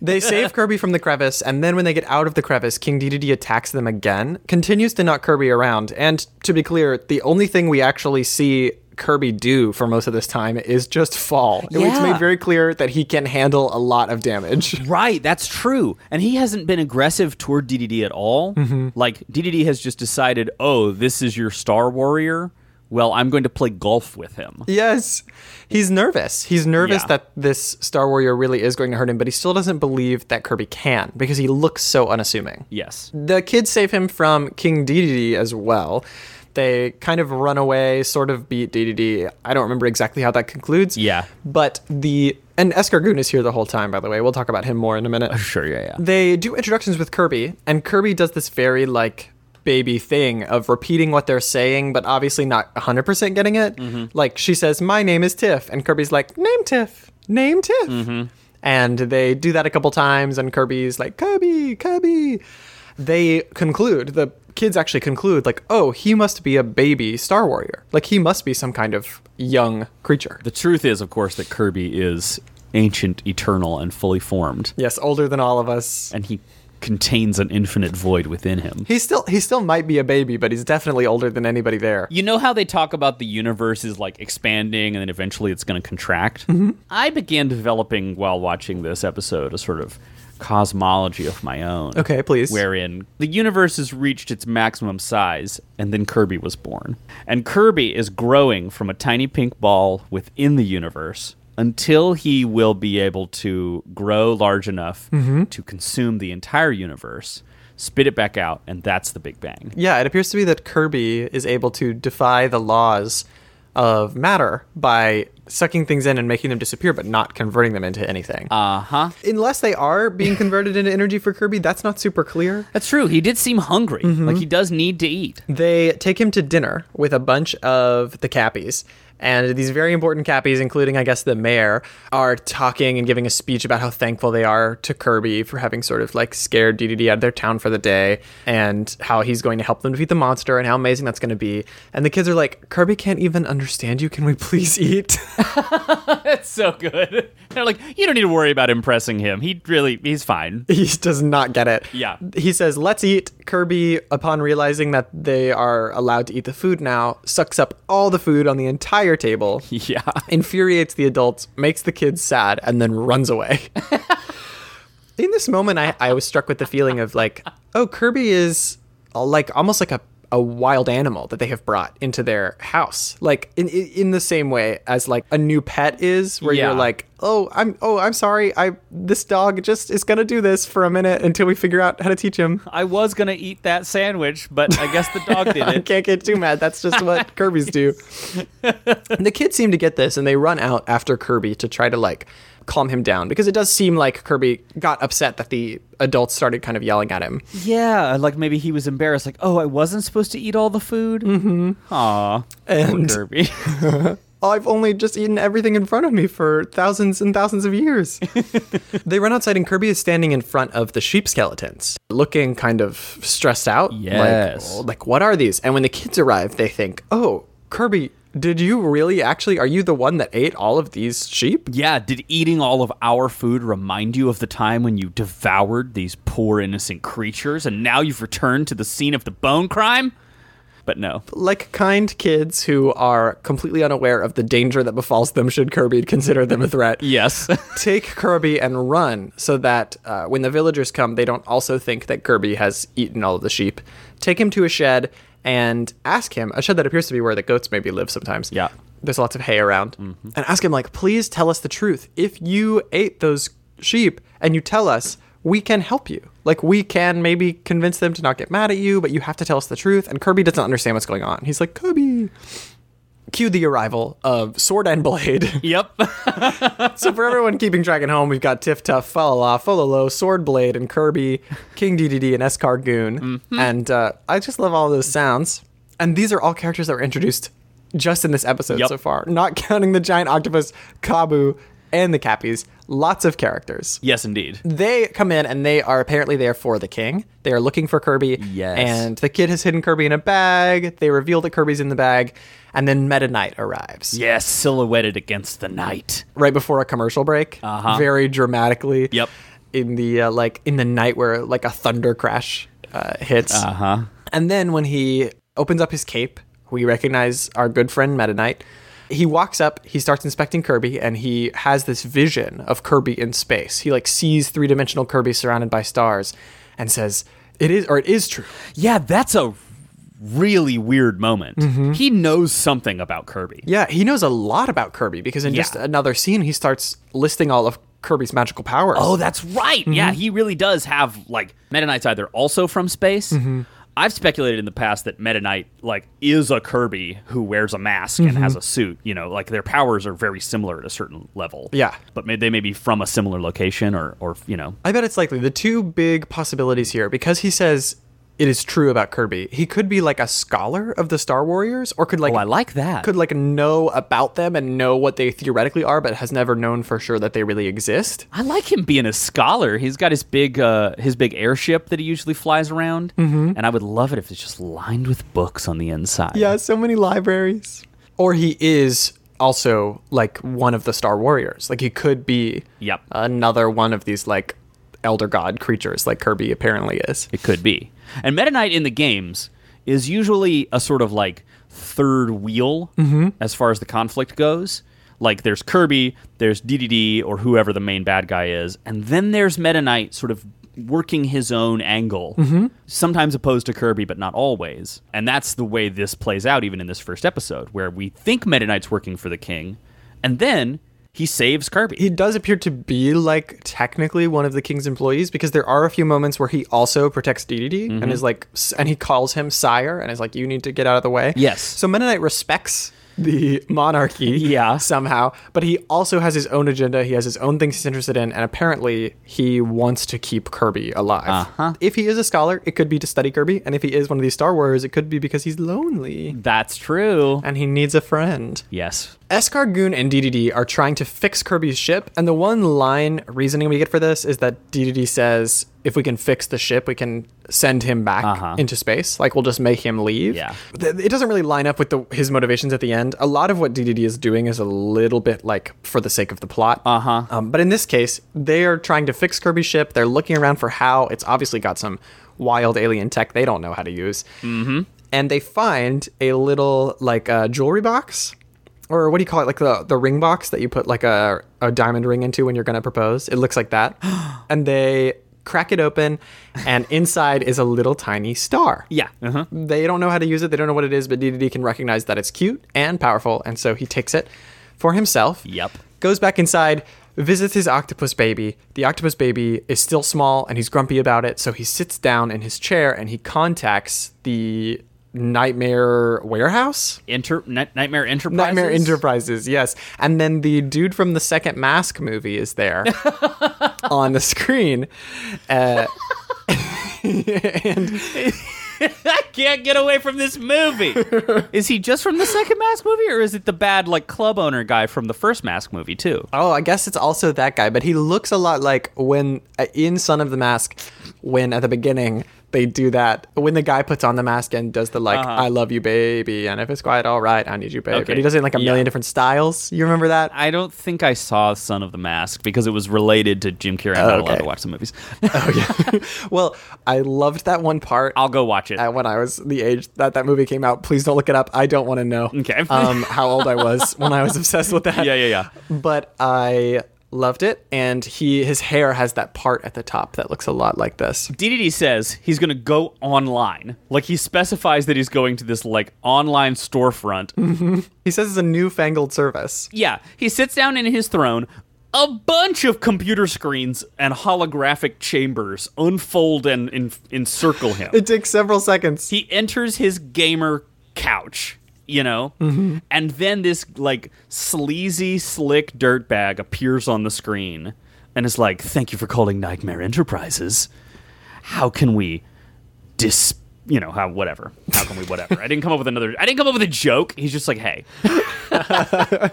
they save Kirby from the crevice, and then when they get out of the crevice, King Dedede attacks them again, continues to knock Kirby around. And to be clear, the only thing we actually see Kirby do for most of this time is just fall. It's Yeah. made very clear that he can handle a lot of damage. (laughs) Right, that's true. And he hasn't been aggressive toward DDD at all. Mm-hmm. Like, DDD has just decided, oh, this is your Star Warrior. Well, I'm going to play golf with him. Yes. He's nervous. He's nervous Yeah. that this Star Warrior really is going to hurt him, but he still doesn't believe that Kirby can because he looks so unassuming. Yes. The kids save him from King Dedede as well. They kind of run away, sort of beat Dedede. I don't remember exactly how that concludes. Yeah. But the. And Escargoon is here the whole time, by the way. We'll talk about him more in a minute. Oh, sure, yeah, yeah. They do introductions with Kirby, and Kirby does this very, like, baby thing of repeating what they're saying, but obviously not 100% getting it. Mm-hmm. Like, she says, My name is Tiff. And Kirby's like, Name Tiff. Name Tiff. Mm-hmm. And they do that a couple times, and Kirby's like, Kirby, Kirby. They conclude, the kids actually conclude, like, oh, he must be a baby Star Warrior. Like, he must be some kind of young creature. The truth is, of course, that Kirby is ancient, eternal, and fully formed. Yes, older than all of us. And he contains an infinite void within him. He still he still might be a baby, but he's definitely older than anybody there. You know how they talk about the universe is like expanding and then eventually it's going to contract? Mm-hmm. I began developing while watching this episode a sort of cosmology of my own. Okay, please. Wherein the universe has reached its maximum size and then Kirby was born. And Kirby is growing from a tiny pink ball within the universe until he will be able to grow large enough mm-hmm. to consume the entire universe, spit it back out, and that's the Big Bang. Yeah, it appears to be that Kirby is able to defy the laws of matter by sucking things in and making them disappear, but not converting them into anything. Uh huh. Unless they are being (laughs) converted into energy for Kirby, that's not super clear. That's true. He did seem hungry. Like he does need to eat. They take him to dinner with a bunch of the Cappies. And these very important Cappies, including, I guess, the mayor, are talking and giving a speech about how thankful they are to Kirby for having sort of like scared DDD out of their town for the day and how he's going to help them defeat the monster and how amazing that's going to be. And the kids are like, Kirby can't even understand you. Can we please eat? (laughs) That's so good. They're like, you don't need to worry about impressing him. He really, he's fine. he does not get it. Yeah. He says, let's eat. Kirby, upon realizing that they are allowed to eat the food now, sucks up all the food on the entire table. (laughs) Yeah. infuriates the adults, makes the kids sad, and then runs away. (laughs) In this moment, I, I was struck with the feeling of like, oh, Kirby is like almost like a, a wild animal that they have brought into their house, like in in, the same way as like a new pet is, where Yeah. you're like, oh, I'm oh, I'm sorry, I this dog just is gonna do this for a minute until we figure out how to teach him. I was going to eat that sandwich, but I guess the dog did (laughs) I can't get too mad. That's just what Kirby's do. (laughs) the kids seem to get this and they run out after Kirby to try to like calm him down because it does seem like Kirby got upset that the adults started kind of yelling at him. Yeah, like maybe he was embarrassed. Like, oh, I wasn't supposed to eat all the food? Mm-hmm. Aw. And- Poor (laughs) Kirby. (laughs) I've only just eaten everything in front of me for thousands and thousands of years. (laughs) they run outside and Kirby is standing in front of the sheep skeletons, looking kind of stressed out. Yes. Like, like what are these? And when the kids arrive, they think, oh, Kirby, did you really actually, are you the one that ate all of these sheep? yeah, did eating all of our food remind you of the time when you devoured these poor innocent creatures and now you've returned to the scene of the bone crime? But no. like kind kids who are completely unaware of the danger that befalls them should Kirby consider them a threat. (laughs) Yes. (laughs) Take Kirby and run so that uh, when the villagers come, they don't also think that Kirby has eaten all of the sheep. Take him to a shed and ask him, a shed that appears to be where the goats maybe live sometimes. Yeah. There's lots of hay around. Mm-hmm. And ask him, like, please tell us the truth. If you ate those sheep and you tell us, we can help you. Like, we can maybe convince them to not get mad at you, but you have to tell us the truth. And Kirby doesn't understand what's going on. He's like, Kirby. Cue the arrival of Sword and Blade. (laughs) Yep. so for everyone keeping track at home, we've got Tiff Tuff, Falala, Fololo, Sword Blade, and Kirby, King DDD, and Escargoon. Mm-hmm. And uh, I just love all those sounds. And these are all characters that were introduced just in this episode Yep. so far, not (laughs) counting the giant octopus, Kabu, and the Cappies. Lots of characters. yes, indeed. They come in and they are apparently there for the king. They are looking for Kirby. Yes. And the kid has hidden Kirby in a bag. They reveal that Kirby's in the bag. And then Meta Knight arrives Yes, silhouetted against the night. right before a commercial break, Uh-huh. very dramatically. Yep. In the uh, like in the night where like a thunder crash uh, hits, Uh huh. and then when he opens up his cape, we recognize our good friend Meta Knight. He walks up, he starts inspecting Kirby, and he has this vision of Kirby in space. He like sees three dimensional Kirby surrounded by stars, and says, "It is, or it is true." Yeah, that's a really weird moment. Mm-hmm. He knows something about Kirby. Yeah, he knows a lot about Kirby because in Yeah. just another scene, he starts listing all of Kirby's magical powers. Oh, that's right. Yeah, Mm-hmm. he really does have like Meta Knight's either also from space. Mm-hmm. I've speculated in the past that Meta Knight like is a Kirby who wears a mask and Mm-hmm. has a suit. You know, like their powers are very similar at a certain level. Yeah. but may, they may be from a similar location or or you know. I bet it's likely. The two big possibilities here, because he says it is true about Kirby, he could be like a scholar of the Star Warriors, or could like Oh, I like that. could like know about them and know what they theoretically are, but has never known for sure that they really exist. I like him being a scholar. He's got his big uh, his big airship that he usually flies around, mm-hmm. and I would love it if it's just lined with books on the inside. Yeah, so many libraries. Or he is also like one of the Star Warriors. Like he could be Yep. another one of these like elder god creatures, like Kirby apparently is. It could be. And Meta Knight in the games is usually a sort of like third wheel mm-hmm. as far as the conflict goes. Like there's Kirby, there's DDD or whoever the main bad guy is, and then there's Meta Knight sort of working his own angle, mm-hmm. sometimes opposed to Kirby, but not always. And that's the way this plays out, even in this first episode, where we think Meta Knight's working for the king, and then he saves Kirby. He does appear to be like technically one of the king's employees because there are a few moments where he also protects DDD Mm-hmm. and is like, and he calls him sire and is like, you need to get out of the way. Yes. So Meta Knight respects the monarchy (laughs) Yeah. somehow, but he also has his own agenda. He has his own things he's interested in, and apparently he wants to keep Kirby alive. Uh-huh. If he is a scholar, it could be to study Kirby, and if he is one of these Star Wars, it could be because he's lonely That's true. and he needs a friend. Yes. Escargoon and DDD are trying to fix Kirby's ship, and the one line reasoning we get for this is that DDD says if we can fix the ship, we can send him back Uh-huh. into space. Like we'll just make him leave. Yeah. It doesn't really line up with the, his motivations at the end. A lot of what DDD is doing is a little bit like for the sake of the plot. Uh-huh. Um, but in this case, they are trying to fix Kirby's ship. They're looking around for how it's obviously got some wild alien tech they don't know how to use. Mm-hmm. And they find a little like uh, jewelry box, or what do you call it? Like the the ring box that you put like a a diamond ring into when you're gonna propose. It looks like that. (gasps) and they crack it open, and inside is a little tiny star. Yeah. Uh-huh. They don't know how to use it. They don't know what it is, but DDD can recognize that it's cute and powerful, and so he takes it for himself. Yep. Goes back inside, visits his octopus baby. The octopus baby is still small, and he's grumpy about it. So he sits down in his chair and he contacts the Nightmare Warehouse. Inter- Night- Nightmare Enterprises. Nightmare Enterprises, yes. And then the dude from the second Mask movie is there (laughs) on the screen. Uh, (laughs) and (laughs) I can't get away from this movie. is he just from the second Mask movie, or is it the bad like club owner guy from the first Mask movie too? Oh, I guess it's also that guy, but he looks a lot like when uh, in Son of the Mask, when at the beginning they do that, when the guy puts on the mask and does the like, Uh-huh. I love you, baby, and if it's quiet, all right, I need you, baby. Okay. But he does it in like a Yeah. million different styles. You remember that? I don't think I saw Son of the Mask because it was related to Jim Carrey. I'm not allowed to watch the movies. (laughs) oh, yeah. (laughs) well, I loved that one part. I'll go watch it. when I was the age that that movie came out. Please don't look it up. I don't want to know. Okay. um, how old I was (laughs) when I was obsessed with that. yeah, yeah, yeah. But I loved it, and he his hair has that part at the top that looks a lot like this. DDD says he's going to go online. Like he specifies that he's going to this like online storefront. (laughs) He says it's a newfangled service. yeah, he sits down in his throne. A bunch of computer screens and holographic chambers unfold and en- encircle him. It takes several seconds. he enters his gamer couch, you know, mm-hmm. and then this like sleazy, slick dirtbag appears on the screen and is like, "Thank you for calling Nightmare Enterprises. How can we dis?" You know how whatever. How can we whatever? I didn't come up with another. I didn't come up with a joke. He's just like, hey, (laughs)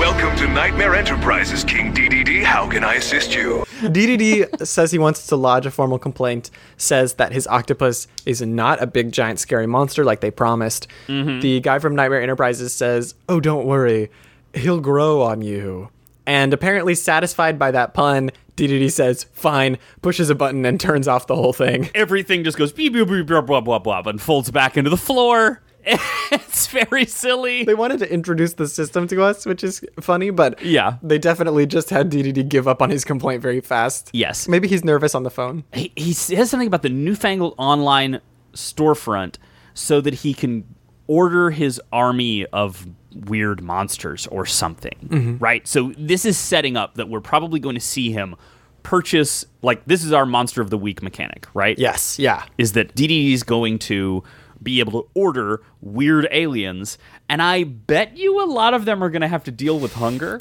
Welcome to Nightmare Enterprises, King DDD. How can I assist you? DDD says he wants to lodge a formal complaint, says that his octopus is not a big, giant, scary monster like they promised. Mm-hmm. The guy from Nightmare Enterprises says, Oh, don't worry, he'll grow on you. And apparently, satisfied by that pun, DDD says, Fine, pushes a button and turns off the whole thing. everything just goes beep beep beep blah blah blah blah and folds back into the floor. (laughs) it's very silly. They wanted to introduce the system to us, which is funny, but Yeah. they definitely just had DDD give up on his complaint very fast. Yes. Maybe he's nervous on the phone. he, he says something about the newfangled online storefront so that he can order his army of weird monsters or something mm-hmm. right so this is setting up that we're probably going to see him purchase like this is our monster of the week mechanic right Yes, yeah. is that DDD is going to be able to order weird aliens and i bet you a lot of them are going to have to deal with hunger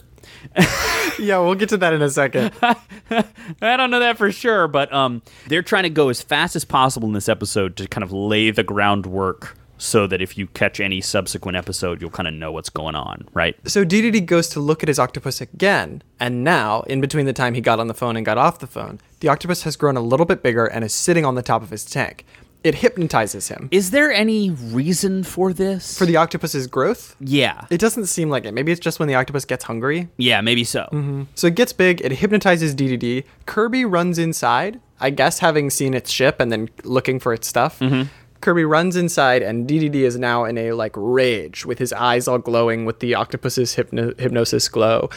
(laughs) Yeah, we'll get to that in a second. (laughs) I don't know that for sure, but um, they're trying to go as fast as possible in this episode to kind of lay the groundwork so that if you catch any subsequent episode, you'll kind of know what's going on, right? So DDD goes to look at his octopus again, and now, in between the time he got on the phone and got off the phone, the octopus has grown a little bit bigger and is sitting on the top of his tank. It hypnotizes him. Is there any reason for this? For the octopus's growth, yeah, it doesn't seem like it. Maybe it's just when the octopus gets hungry. yeah, maybe so. Mm-hmm. So it gets big, it hypnotizes DDD. Kirby runs inside, I guess having seen its ship and then looking for its stuff. Mm-hmm. Kirby runs inside, and DDD is now in a like rage with his eyes all glowing with the octopus's hypno- hypnosis glow.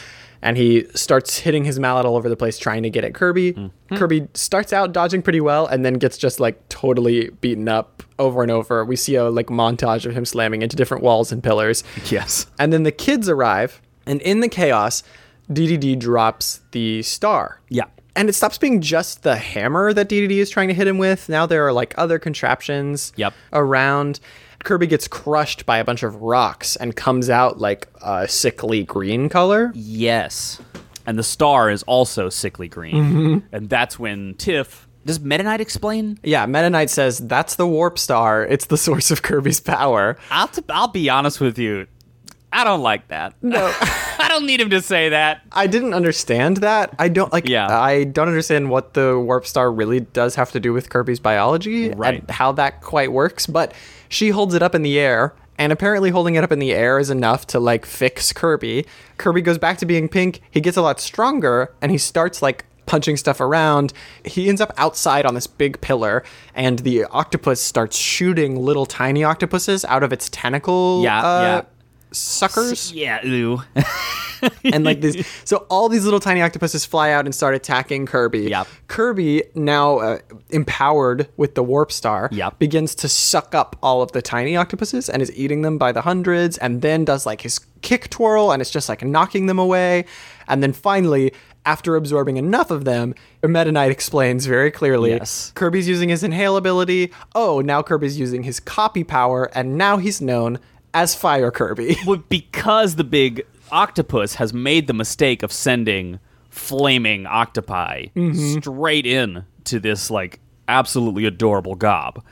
And he starts hitting his mallet all over the place trying to get at Kirby. Hmm. Hmm. Kirby starts out dodging pretty well and then gets just like totally beaten up over and over. We see a like montage of him slamming into different walls and pillars. Yes. And then the kids arrive, and in the chaos, DDD drops the star. Yeah. And it stops being just the hammer that DDD is trying to hit him with. Now there are like other contraptions Yep. around. Kirby gets crushed by a bunch of rocks and comes out like a sickly green color. Yes. And the star is also sickly green. Mm-hmm. And that's when Tiff. Does Meta Knight explain? Yeah, Meta Knight says that's the warp star. It's the source of Kirby's power. I'll, t- I'll be honest with you. I don't like that. No. (laughs) I don't need him to say that. I didn't understand that. I don't like. Yeah. I don't understand what the warp star really does have to do with Kirby's biology Right. and how that quite works. But she holds it up in the air, and apparently holding it up in the air is enough to like fix Kirby. Kirby goes back to being pink. He gets a lot stronger, and he starts like punching stuff around. He ends up outside on this big pillar, and the octopus starts shooting little tiny octopuses out of its tentacle. Yeah, uh, yeah. Suckers Yeah, ooh. (laughs) and like these so all these little tiny octopuses fly out and start attacking kirby Yep. kirby now uh, empowered with the warp star Yep. begins to suck up all of the tiny octopuses and is eating them by the hundreds and then does like his kick twirl and it's just like knocking them away and then finally after absorbing enough of them, Meta Knight explains very clearly Yes. Kirby's using his inhale ability. Oh, now Kirby's using his copy power, and now he's known as Fire Kirby. (laughs) Well, because the big octopus has made the mistake of sending flaming octopi mm-hmm. straight in to this like absolutely adorable gob.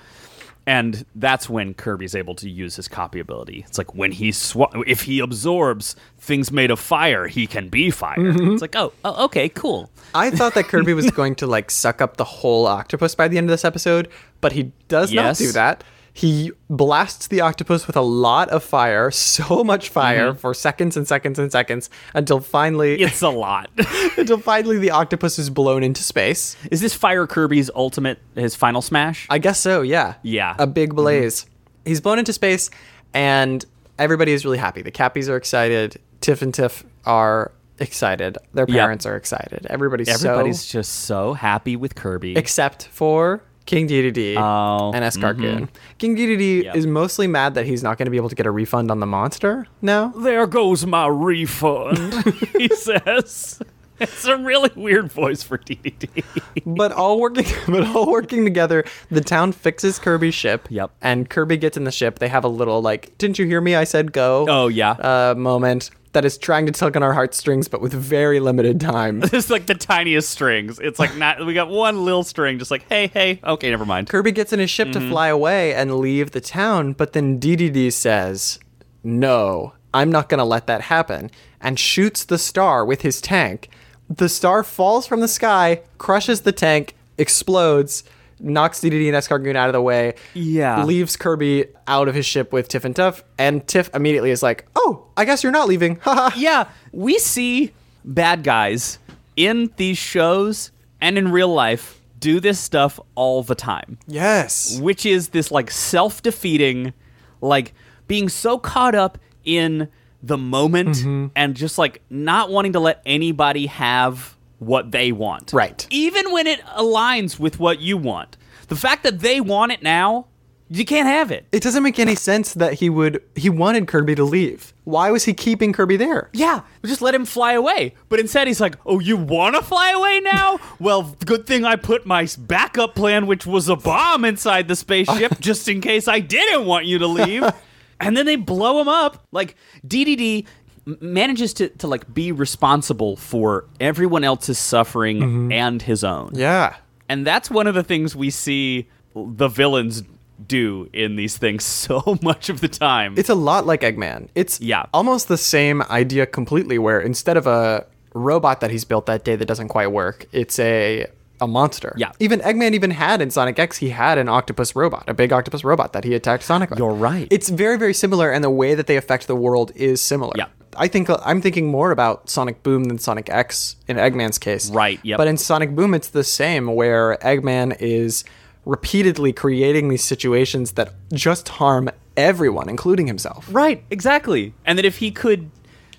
And that's when Kirby's able to use his copy ability. It's like when he sw- if he absorbs things made of fire, he can be fire. Mm-hmm. It's like, oh, oh, okay, cool. I thought that Kirby was (laughs) going to like suck up the whole octopus by the end of this episode, but he does Yes. not do that. He blasts the octopus with a lot of fire, (laughs) so much fire mm-hmm. for seconds and seconds and seconds until finally (laughs) It's a lot. (laughs) until finally the octopus is blown into space. Is this Fire Kirby's ultimate his final smash? I guess so, yeah. Yeah. A big mm-hmm. blaze. He's blown into space and everybody is really happy. The Cappies are excited. Tiff and Tiff are excited. Their Yep. parents are excited. Everybody's, Everybody's so just so happy with Kirby. except for King Dedede Oh, and Escargoon. King Dedede Yep. is mostly mad that he's not going to be able to get a refund on the monster now. there goes my refund, (laughs) he says. It's a really weird voice for DDD. (laughs) but all working (laughs) but all working together the town fixes kirby's ship Yep. and kirby gets in the ship they have a little like didn't you hear me i said go Oh, yeah. uh, moment that is trying to tug on our heartstrings but with very limited time (laughs) It's like the tiniest strings. It's like not. We got one little string, just like hey, hey. Okay, never mind. kirby gets in his ship Mm-hmm. to fly away and leave the town but then ddd says no i'm not going to let that happen and shoots the star with his tank the star falls from the sky crushes the tank explodes knocks DDD and Escargoon out of the way. Yeah. Leaves Kirby out of his ship with Tiff and Tuff, and Tiff immediately is like, "Oh, I guess you're not leaving." (laughs) Haha. yeah, we see bad guys in these shows and in real life do this stuff all the time, yes. which is this like self defeating, like being so caught up in the moment Mm-hmm. and just like not wanting to let anybody have what they want. Right. Even when it aligns with what you want. The fact that they want it now, you can't have it. It doesn't make any sense that he would he wanted Kirby to leave. Why was he keeping Kirby there? Yeah, just let him fly away. But instead, he's like, "Oh, you want to fly away now? (laughs) well, good thing I put my backup plan, which was a bomb inside the spaceship, (laughs) just in case I didn't want you to leave." (laughs) and then they blow him up. Like DDD manages to to like be responsible for everyone else's suffering mm-hmm. and his own. Yeah. And that's one of the things we see the villains do in these things (laughs) so much of the time. It's a lot like Eggman. It's Yeah. almost the same idea completely where instead of a robot that he's built that day that doesn't quite work, it's a a monster. Yeah. Even Eggman even had in Sonic X, he had an octopus robot, a big octopus robot that he attacked Sonic with. You're right. It's very, very similar, and the way that they affect the world is similar. Yeah. I think I'm thinking more about Sonic Boom than Sonic X in Eggman's case. Right, yep. But in Sonic Boom, it's the same, where Eggman is repeatedly creating these situations that just harm everyone, including himself. Right, exactly. And that if he could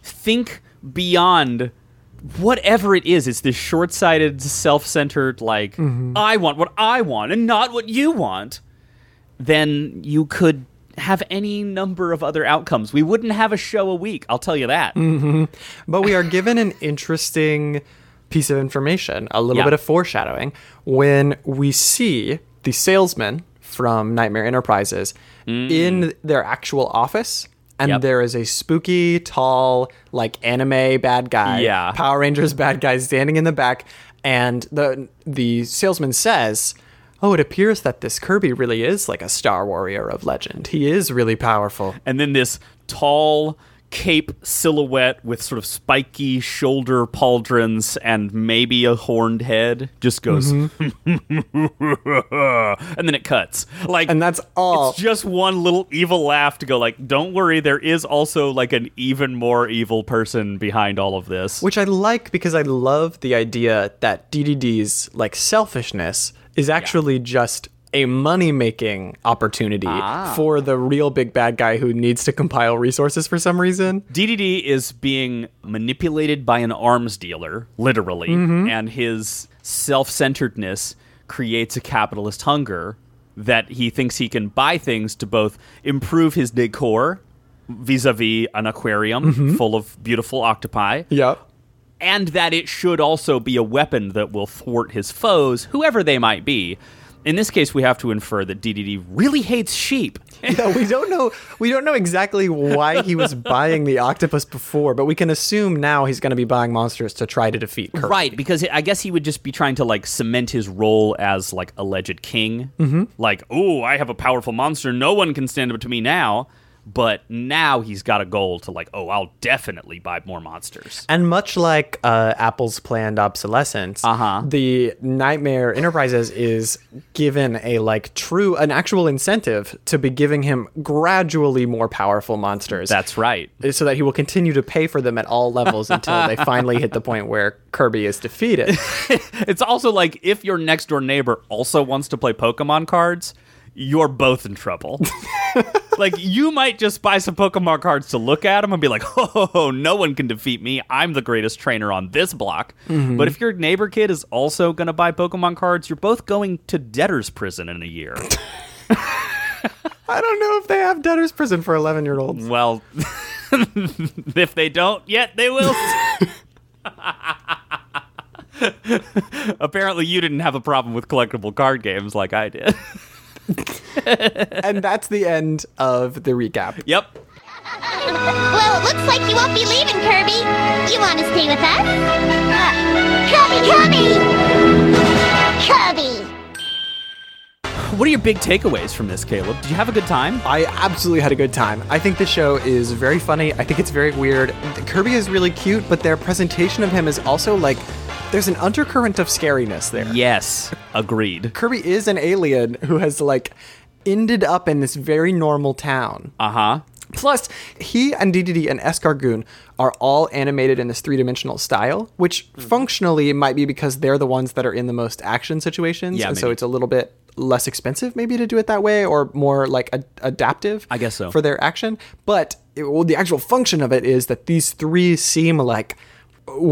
think beyond whatever it is, it's this short sighted, self centered, like, mm-hmm. I want what I want and not what you want, then you could have any number of other outcomes. We wouldn't have a show a week, I'll tell you that. But we are given an interesting piece of information, a little Yeah. bit of foreshadowing, when we see the salesman from Nightmare Enterprises in their actual office. And Mm. Yep. there is a spooky, tall, like anime bad guy, Yeah. Power Rangers bad guy standing in the back. And the the salesman says, "Oh, it appears that this Kirby really is like a Star Warrior of legend. He is really powerful." And then this tall cape silhouette with sort of spiky shoulder pauldrons and maybe a horned head just goes mm-hmm. (laughs) and then it cuts like And that's all. it's just one little evil laugh to go like don't worry there is also like an even more evil person behind all of this Which I like because I love the idea that DDD's like selfishness is actually just a money making opportunity Ah. for the real big bad guy who needs to compile resources for some reason. DDD is being manipulated by an arms dealer, literally, and his self centeredness creates a capitalist hunger that he thinks he can buy things to both improve his decor vis a vis an aquarium full of beautiful octopi, Yep. And that it should also be a weapon that will thwart his foes, whoever they might be. In this case, we have to infer that DDD really hates sheep. (laughs) Yeah, we don't know we don't know exactly why he was (laughs) buying the octopus before, but we can assume now he's going to be buying monsters to try to defeat Kirby. Right, because I guess he would just be trying to like cement his role as like alleged king. Mm-hmm. Like, oh, I have a powerful monster. No one can stand up to me now. But now he's got a goal to like, oh, I'll definitely buy more monsters. And much like uh, Apple's planned obsolescence, Uh-huh. the Nightmare Enterprises is given a like true, an actual incentive to be giving him gradually more powerful monsters. That's right. so that he will continue to pay for them at all levels until they (laughs) finally hit the point where Kirby is defeated. (laughs) It's also like if your next door neighbor also wants to play Pokemon cards, you're both in trouble. (laughs) like you might just buy some Pokemon cards to look at them and be like, (laughs) "Oh, no one can defeat me. I'm the greatest trainer on this block." Mm-hmm. But if your neighbor kid is also going to buy Pokemon cards, you're both going to debtor's prison in a year. (laughs) I don't know if they have debtor's prison for 11 year olds. well, if they don't yet, they will. Apparently, you didn't have a problem with collectible card games like I did. (laughs) and that's the end of the recap. yep. Well, it looks like you won't be leaving, Kirby. You want to stay with us? Uh, Kirby! Kirby! Kirby! What are your big takeaways from this, Caleb? Did you have a good time? I absolutely had a good time. I think the show is very funny. I think it's very weird. Kirby is really cute, but their presentation of him is also like there's an undercurrent of scariness there. Yes, agreed. Kirby is an alien who has like ended up in this very normal town. Uh huh. Plus, he and DDD and Escargoon are all animated in this three dimensional style, which Mm-hmm. functionally might be because they're the ones that are in the most action situations. Yeah, and so it's a little bit less expensive maybe to do it that way or more like adaptive I guess so. for their action but it, well, the actual function of it is that these three seem like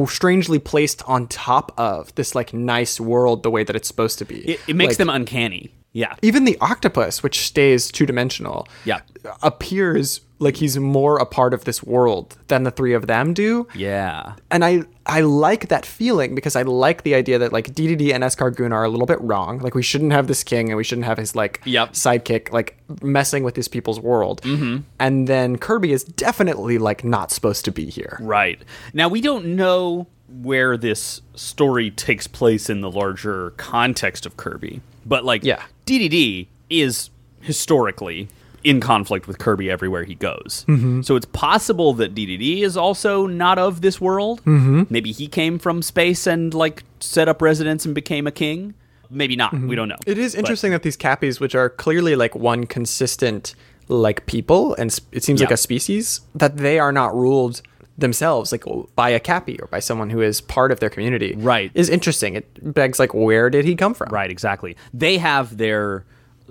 strangely placed on top of this like nice world the way that it's supposed to be It, it makes Like, them uncanny. Yeah. even the octopus which stays two dimensional Yeah. appears like he's more a part of this world than the three of them do Yeah. and I I like that feeling because I like the idea that like DDD and Escargoon are a little bit wrong. Like we shouldn't have this king and we shouldn't have his like Yep. sidekick like messing with these people's world. Mm-hmm. And then Kirby is definitely like not supposed to be here. Right. Now, we don't know where this story takes place in the larger context of Kirby, but like, Yeah. DDD is historically in conflict with Kirby everywhere he goes. Mm-hmm. So it's possible that DDD is also not of this world. Mm-hmm. Maybe he came from space and like set up residence and became a king. Maybe not. We don't know. Mm-hmm. It is But- interesting that these cappies, which are clearly like one consistent like people and it seems like a species, that they are not ruled themselves like by a cappy or by someone who is part of their community. Right. Is interesting. It begs like where did he come from? Right, exactly. They have their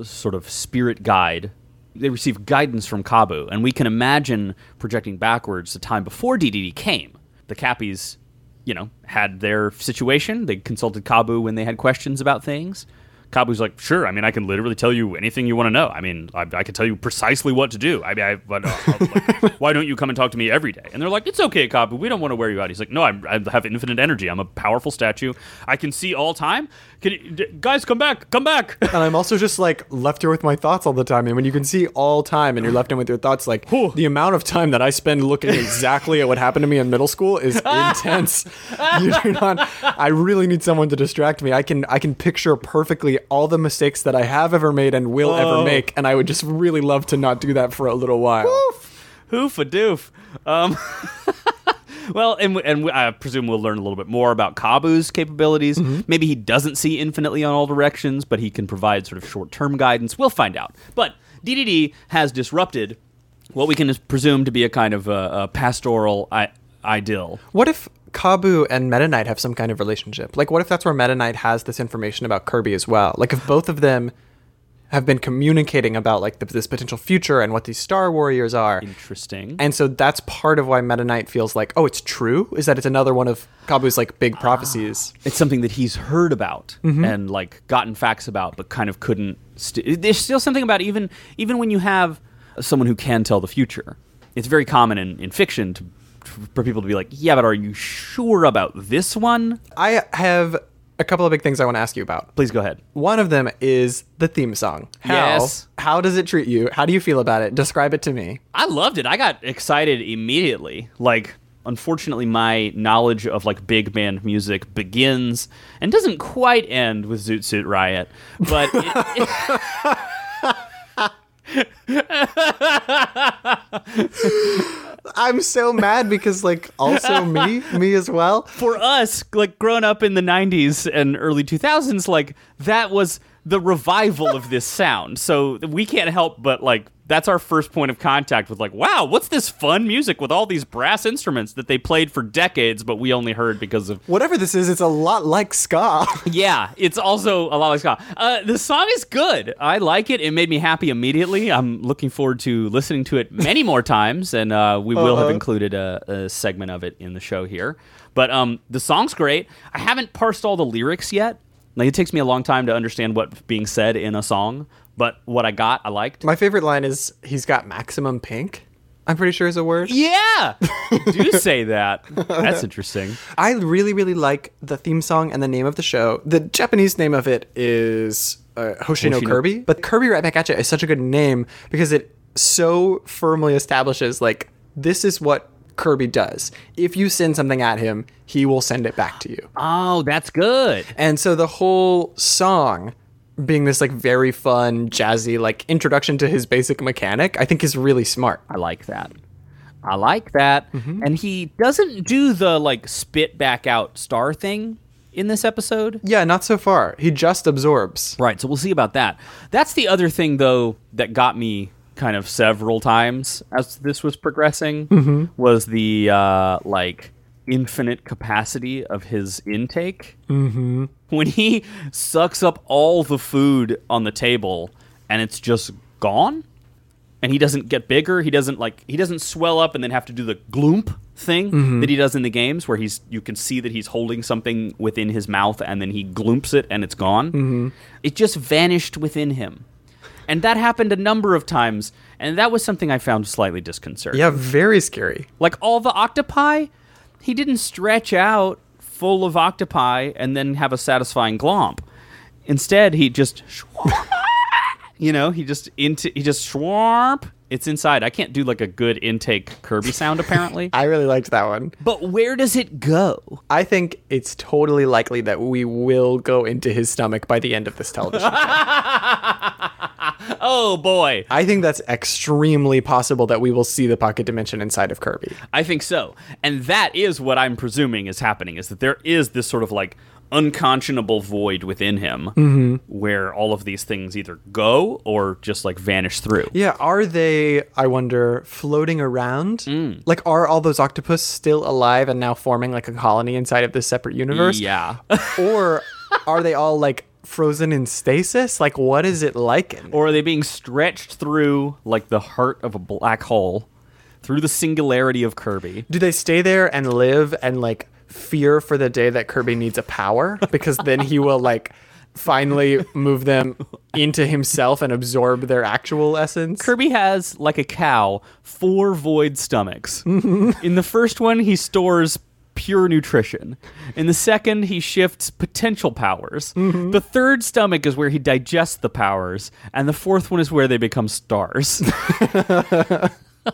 sort of spirit guide. They receive guidance from Kabu, and we can imagine projecting backwards the time before DDD came. The Cappies, you know, had their situation. They consulted Kabu when they had questions about things. Kabu's like, sure. I mean, I can literally tell you anything you want to know. I mean, I, I can tell you precisely what to do. I mean, I, but, uh, like, (laughs) why don't you come and talk to me every day? And they're like, it's okay, Kabu. We don't want to wear you out. He's like, no, I'm, I have infinite energy. I'm a powerful statue. I can see all time. Can you, d- guys come back? Come back. (laughs) And I'm also just like left here with my thoughts all the time. And when you can see all time and you're left in with your thoughts, like Whew. the amount of time that I spend looking exactly at what happened to me in middle school is (laughs) intense. you do not. I really need someone to distract me. I can I can picture perfectly all the mistakes that I have ever made and will Oh. ever make, and I would just really love to not do that for a little while. Hoof a doof. Um, (laughs) well, and, and I presume we'll learn a little bit more about Kabu's capabilities. Mm-hmm. Maybe he doesn't see infinitely on all directions, but he can provide sort of short term guidance. We'll find out. But DDD has disrupted what we can presume to be a kind of a, a pastoral I- idyll. What if Kabu and Meta Knight have some kind of relationship? Like, what if that's where Meta Knight has this information about Kirby as well? Like, if both of them have been communicating about like the, this potential future and what these Star Warriors are, Interesting. and so that's part of why Meta Knight feels like, oh, it's true. Is that it's another one of Kabu's like big prophecies? it's something that he's heard about Mm-hmm. and like gotten facts about but kind of couldn't st- there's still something about even even when you have someone who can tell the future it's very common in, in fiction to, for people to be like yeah but are you sure about this one I have a couple of big things I want to ask you about. please go ahead One of them is the theme song. How, Yes. How does it treat you? How do you feel about it? Describe it to me. i loved it i got excited immediately like unfortunately my knowledge of like big band music begins and doesn't quite end with zoot suit riot but it, (laughs) (laughs) I'm so mad because like also me, me as well. for us, like growing up in the 90s and early 2000s, like that was the revival of this sound. So we can't help but like that's our first point of contact with like, wow, what's this fun music with all these brass instruments that they played for decades, but we only heard because of. Whatever this is, it's a lot like ska. (laughs) Yeah, it's also a lot like ska. Uh, the song is good. I like it. It made me happy immediately. I'm looking forward to listening to it many more times, and uh, we will have Uh-huh. included a, a segment of it in the show here. But um, the song's great. I haven't parsed all the lyrics yet. Like it takes me a long time to understand what's being said in a song, but what I got, I liked. My favorite line is he's got maximum pink. I'm pretty sure is a word. Yeah, (laughs) do say that. That's interesting. I really, really like the theme song and the name of the show. The Japanese name of it is uh, Hoshino, Hoshino- Kirby, but Kirby Right Back At You is such a good name because it so firmly establishes like this is what Kirby does. If you send something at him, he will send it back to you. Oh, that's good. And so the whole song being this like very fun, jazzy like introduction to his basic mechanic, I think is really smart. I like that. I like that. Mm-hmm. And he doesn't do the like spit back out star thing in this episode. Yeah, not so far. He just absorbs. Right, so we'll see about that. That's the other thing though that got me kind of several times as this was progressing Mm-hmm. was the uh like infinite capacity of his intake. Mm-hmm. When he sucks up all the food on the table and it's just gone and he doesn't get bigger. He doesn't like he doesn't swell up and then have to do the gloomp thing that he does in the games, where he's you can see that he's holding something within his mouth and then he gloomps it and it's gone. It just vanished within him, and that happened a number of times, and that was something I found slightly disconcerting. Yeah, very scary. Like all the octopi, he didn't stretch out full of octopi and then have a satisfying glomp. Instead, he just (laughs) you know, he just into he just schwarp. It's inside. I can't do like a good intake Kirby sound (laughs) apparently. I really liked that one. but where does it go? I think it's totally likely that we will go into his stomach by the end of this television. (laughs) Oh boy. I think that's extremely possible that we will see the pocket dimension inside of Kirby. I think so. And that is what I'm presuming is happening is that there is this sort of like unconscionable void within him where all of these things either go or just like vanish through. Yeah, are they, I wonder, floating around? Mm. Like, are all those octopus still alive and now forming like a colony inside of this separate universe? Yeah. (laughs) or are they all like frozen in stasis? Like, what is it like? or are they being stretched through like the heart of a black hole through the singularity of Kirby? Do they stay there and live and like fear for the day that Kirby needs a power? Because then he will like finally move them into himself and absorb their actual essence. Kirby has, like a cow, four void stomachs. (laughs) In the first one, he stores pure nutrition. In the second, he shifts potential powers. Mm-hmm. The third stomach is where he digests the powers, and the fourth one is where they become stars. (laughs) (laughs)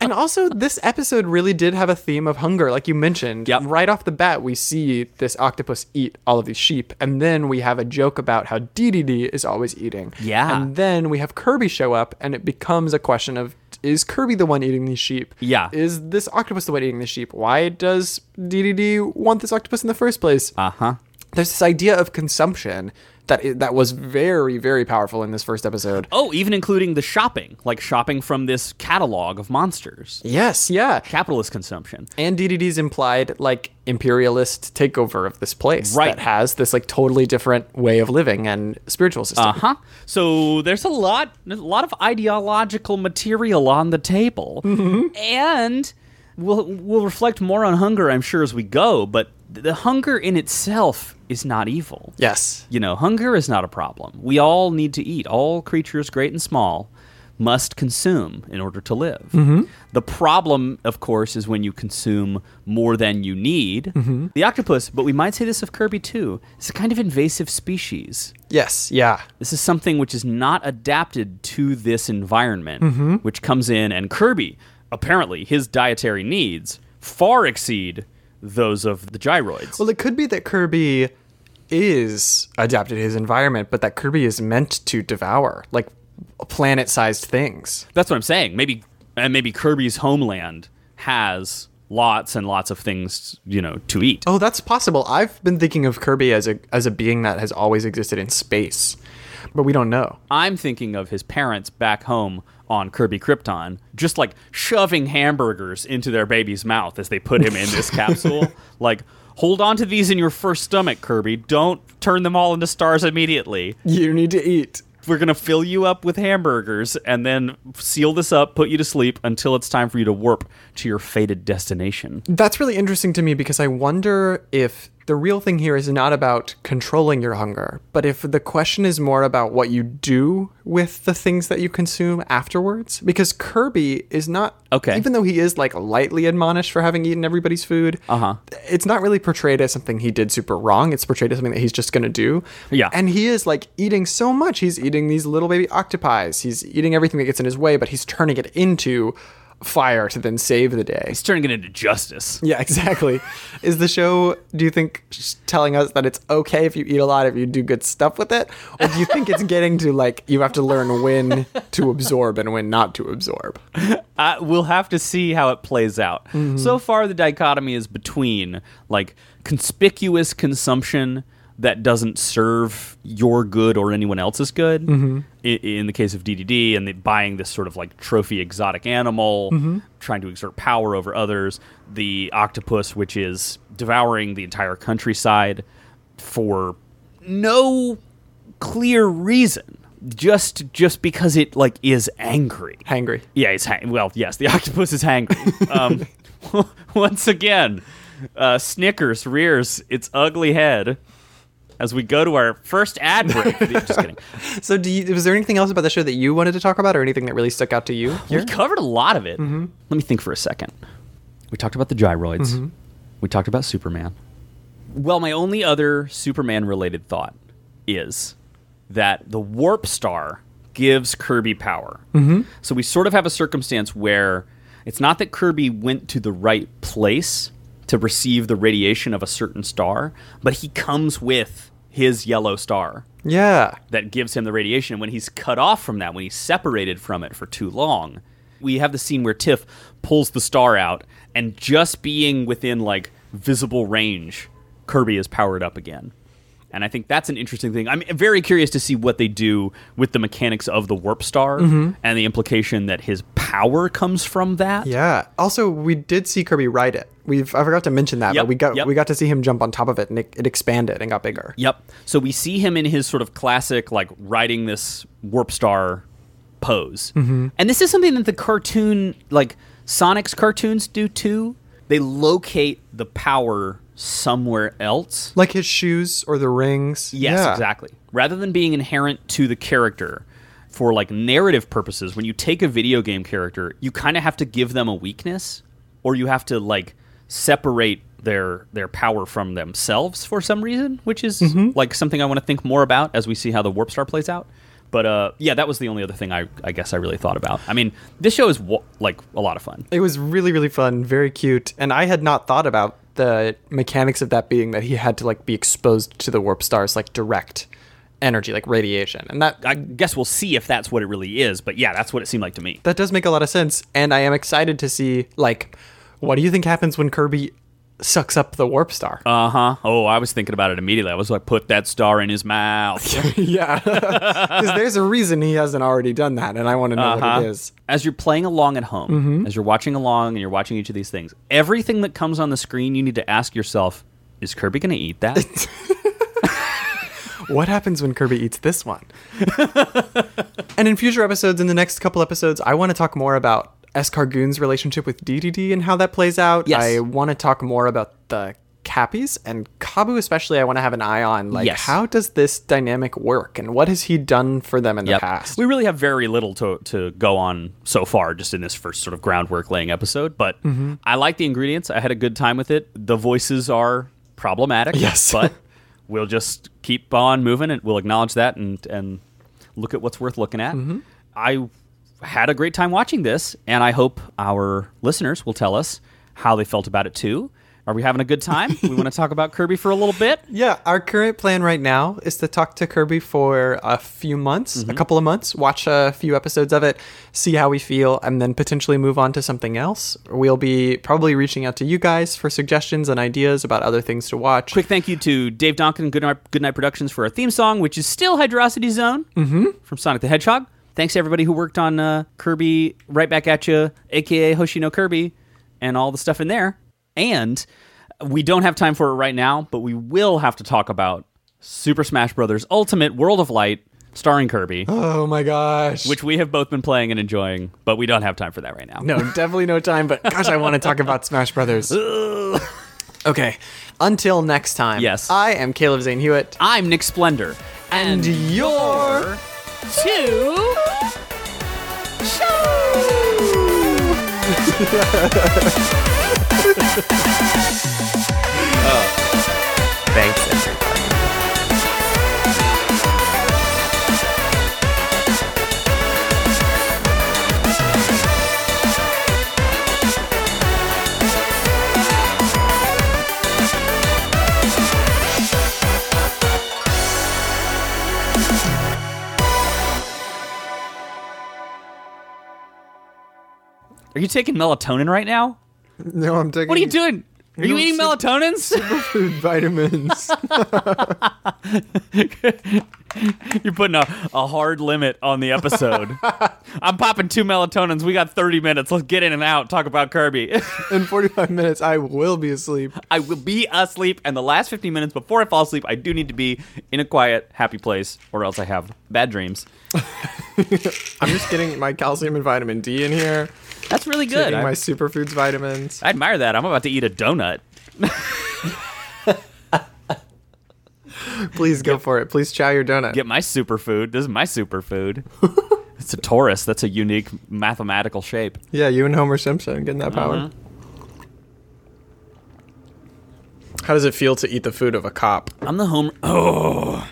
And also, this episode really did have a theme of hunger, like you mentioned. Yep. Right off the bat, we see this octopus eat all of these sheep, and then we have a joke about how DDD is always eating. Yeah. And then we have Kirby show up, and it becomes a question of is Kirby the one eating these sheep? Yeah. Is this octopus the one eating the sheep? Why does DDD want this octopus in the first place? uh huh. There's this idea of consumption that that was very, very powerful in this first episode. Oh, even including the shopping, like shopping from this catalog of monsters. Yes, yeah. Capitalist consumption. and DDD's implied like imperialist takeover of this place Right. that has this like totally different way of living and spiritual system. Uh huh. So there's a lot, a lot of ideological material on the table, and we'll we'll reflect more on hunger, I'm sure, as we go. But the hunger in itself is not evil. Yes. You know, hunger is not a problem. We all need to eat. All creatures, great and small, must consume in order to live. Mm-hmm. The problem, of course, is when you consume more than you need. Mm-hmm. The octopus, but we might say this of Kirby too, is a kind of invasive species. Yes. Yeah. This is something which is not adapted to this environment, mm-hmm. which comes in, and Kirby, apparently, his dietary needs far exceed those of the gyroids. Well, it could be that Kirby is adapted to his environment, but that Kirby is meant to devour like planet-sized things. That's what I'm saying. Maybe, and maybe Kirby's homeland has lots and lots of things, you know, to eat. Oh, that's possible. I've been thinking of Kirby as a as a being that has always existed in space, but we don't know. I'm thinking of his parents back home on Kirby Krypton, just like shoving hamburgers into their baby's mouth as they put him in this (laughs) capsule. Like, hold on to these in your first stomach, Kirby. Don't turn them all into stars immediately. You need to eat. We're going to fill you up with hamburgers and then seal this up, put you to sleep until it's time for you to warp to your fated destination. That's really interesting to me because I wonder if the real thing here is not about controlling your hunger, but if the question is more about what you do with the things that you consume afterwards. Because Kirby is not Okay. even though he is like lightly admonished for having eaten everybody's food. Uh-huh. It's not really portrayed as something he did super wrong. It's portrayed as something that he's just gonna do. Yeah. And he is like eating so much. He's eating these little baby octopi. He's eating everything that gets in his way, but he's turning it into fire to then save the day. It's turning it into justice. Yeah, (laughs) exactly. Is the show, do you think, telling us that it's okay if you eat a lot, if you do good stuff with it? Or do you think it's (laughs) getting to like, you have to learn when to absorb and when not to absorb? Uh, we'll have to see how it plays out. So far, the dichotomy is between like conspicuous consumption that doesn't serve your good or anyone else's good. I- In, the case of DDD, and the, buying this sort of like trophy exotic animal, trying to exert power over others. The octopus, which is devouring the entire countryside for no clear reason. Just just because it like is angry. Hangry. Yeah, it's hang- well. Yes, the (laughs) octopus is hangry. Um, (laughs) once again, uh, Snickers rears its ugly head as we go to our first ad break. (laughs) Just kidding. So, do you, was there anything else about the show that you wanted to talk about or anything that really stuck out to you? We covered a lot of it. Let me think for a second. We talked about the gyroids. We talked about Superman. Well, my only other Superman related thought is that the warp star gives Kirby power. Mm-hmm. So we sort of have a circumstance where it's not that Kirby went to the right place to receive the radiation of a certain star, but he comes with his yellow star Yeah. that gives him the radiation. And when he's cut off from that, when he's separated from it for too long, we have the scene where Tiff pulls the star out, and just being within like visible range, Kirby is powered up again. And I think that's an interesting thing. I'm very curious to see what they do with the mechanics of the warp star and the implication that his power comes from that. Yeah. Also, we did see Kirby ride it. We've I forgot to mention that, Yep, but we got yep. we got to see him jump on top of it and it, it expanded and got bigger. Yep. So we see him in his sort of classic, like riding this warp star pose. Mm-hmm. And this is something that the cartoon, like Sonic's cartoons, do too. They locate the power somewhere else. Like his shoes or the rings. Yes, Yeah. exactly. Rather than being inherent to the character for like narrative purposes, when you take a video game character, you kind of have to give them a weakness or you have to like separate their their power from themselves for some reason, which is like something I want to think more about as we see how the warp star plays out. But uh, yeah, that was the only other thing I, I guess I really thought about. I mean, this show is like a lot of fun. It was really, really fun, very cute, and I had not thought about the mechanics of that being that he had to like be exposed to the warp stars like direct energy, like radiation, and that I guess we'll see if that's what it really is. But yeah, that's what it seemed like to me. that does make a lot of sense, and I am excited to see like what do you think happens when Kirby sucks up the warp star? Uh huh. Oh, I was thinking about it immediately. I was like, put that star in his mouth. (laughs) yeah, (laughs) because there's a reason he hasn't already done that, and I want to know what Uh-huh. it is. As you're playing along at home, Mm-hmm. as you're watching along and you're watching each of these things, everything that comes on the screen, you need to ask yourself, is Kirby going to eat that? (laughs) What happens when Kirby eats this one? and in future episodes, in the next couple episodes, I want to talk more about Escargoon's relationship with DDD and how that plays out. Yes. I want to talk more about the Cappies and Kabu, especially. I want to have an eye on like Yes. how does this dynamic work and what has he done for them in the past? We really have very little to, to go on so far, just in this first sort of groundwork laying episode. But Mm-hmm. I like the ingredients. I had a good time with it. The voices are problematic. Yes. (laughs) but we'll just keep on moving and we'll acknowledge that and, and look at what's worth looking at. Mm-hmm. I had a great time watching this, and I hope our listeners will tell us how they felt about it too. Are we having a good time? we want to talk about Kirby for a little bit. (laughs) Yeah, our current plan right now is to talk to Kirby for a few months, Mm-hmm. a couple of months, watch a few episodes of it, see how we feel, and then potentially move on to something else. We'll be probably reaching out to you guys for suggestions and ideas about other things to watch. Quick thank you to Dave Donkin and Goodnight, Goodnight Productions for our theme song, which is still Hydrosity Zone from Sonic the Hedgehog. Thanks to everybody who worked on uh, Kirby Right Back at You, aka Hoshino Kirby, and all the stuff in there. And we don't have time for it right now, but we will have to talk about Super Smash Bros. Ultimate World of Light, starring Kirby, Oh my gosh. which we have both been playing and enjoying, but we don't have time for that right now. No, definitely no time, but gosh, I want to talk about Smash Brothers. (laughs) okay. Until next time. Yes. I am Caleb Zane Hewitt. I'm Nick Splendor, And you're two. Ha ha ha ha ha! Are you taking melatonin right now? No, I'm taking What are you doing? Are you eating super- melatonins? food (laughs) vitamins. (laughs) You're putting a, a hard limit on the episode. (laughs) I'm popping two melatonins. We got 30 minutes. Let's get in and out. Talk about Kirby. In 45 minutes, I will be asleep. I will be asleep, and the last 15 minutes before I fall asleep, I do need to be in a quiet, happy place, or else I have bad dreams. I'm just getting my calcium and vitamin D in here. That's really good. Taking I, my superfoods vitamins. I admire that. I'm about to eat a donut. Please go for it. Please chow your donut. Get my superfood. This is my superfood. (laughs) it's a torus. That's a unique mathematical shape. Yeah, you and Homer Simpson getting that power. Uh-huh. How does it feel to eat the food of a cop? I'm the Homer. Oh,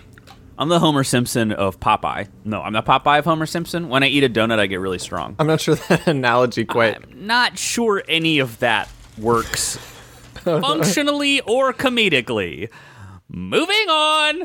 I'm the Homer Simpson of Popeye. No, I'm the Popeye of Homer Simpson. When I eat a donut, I get really strong. I'm not sure that (laughs) analogy quite. I'm not sure any of that works (laughs) oh, functionally or comedically. Moving on.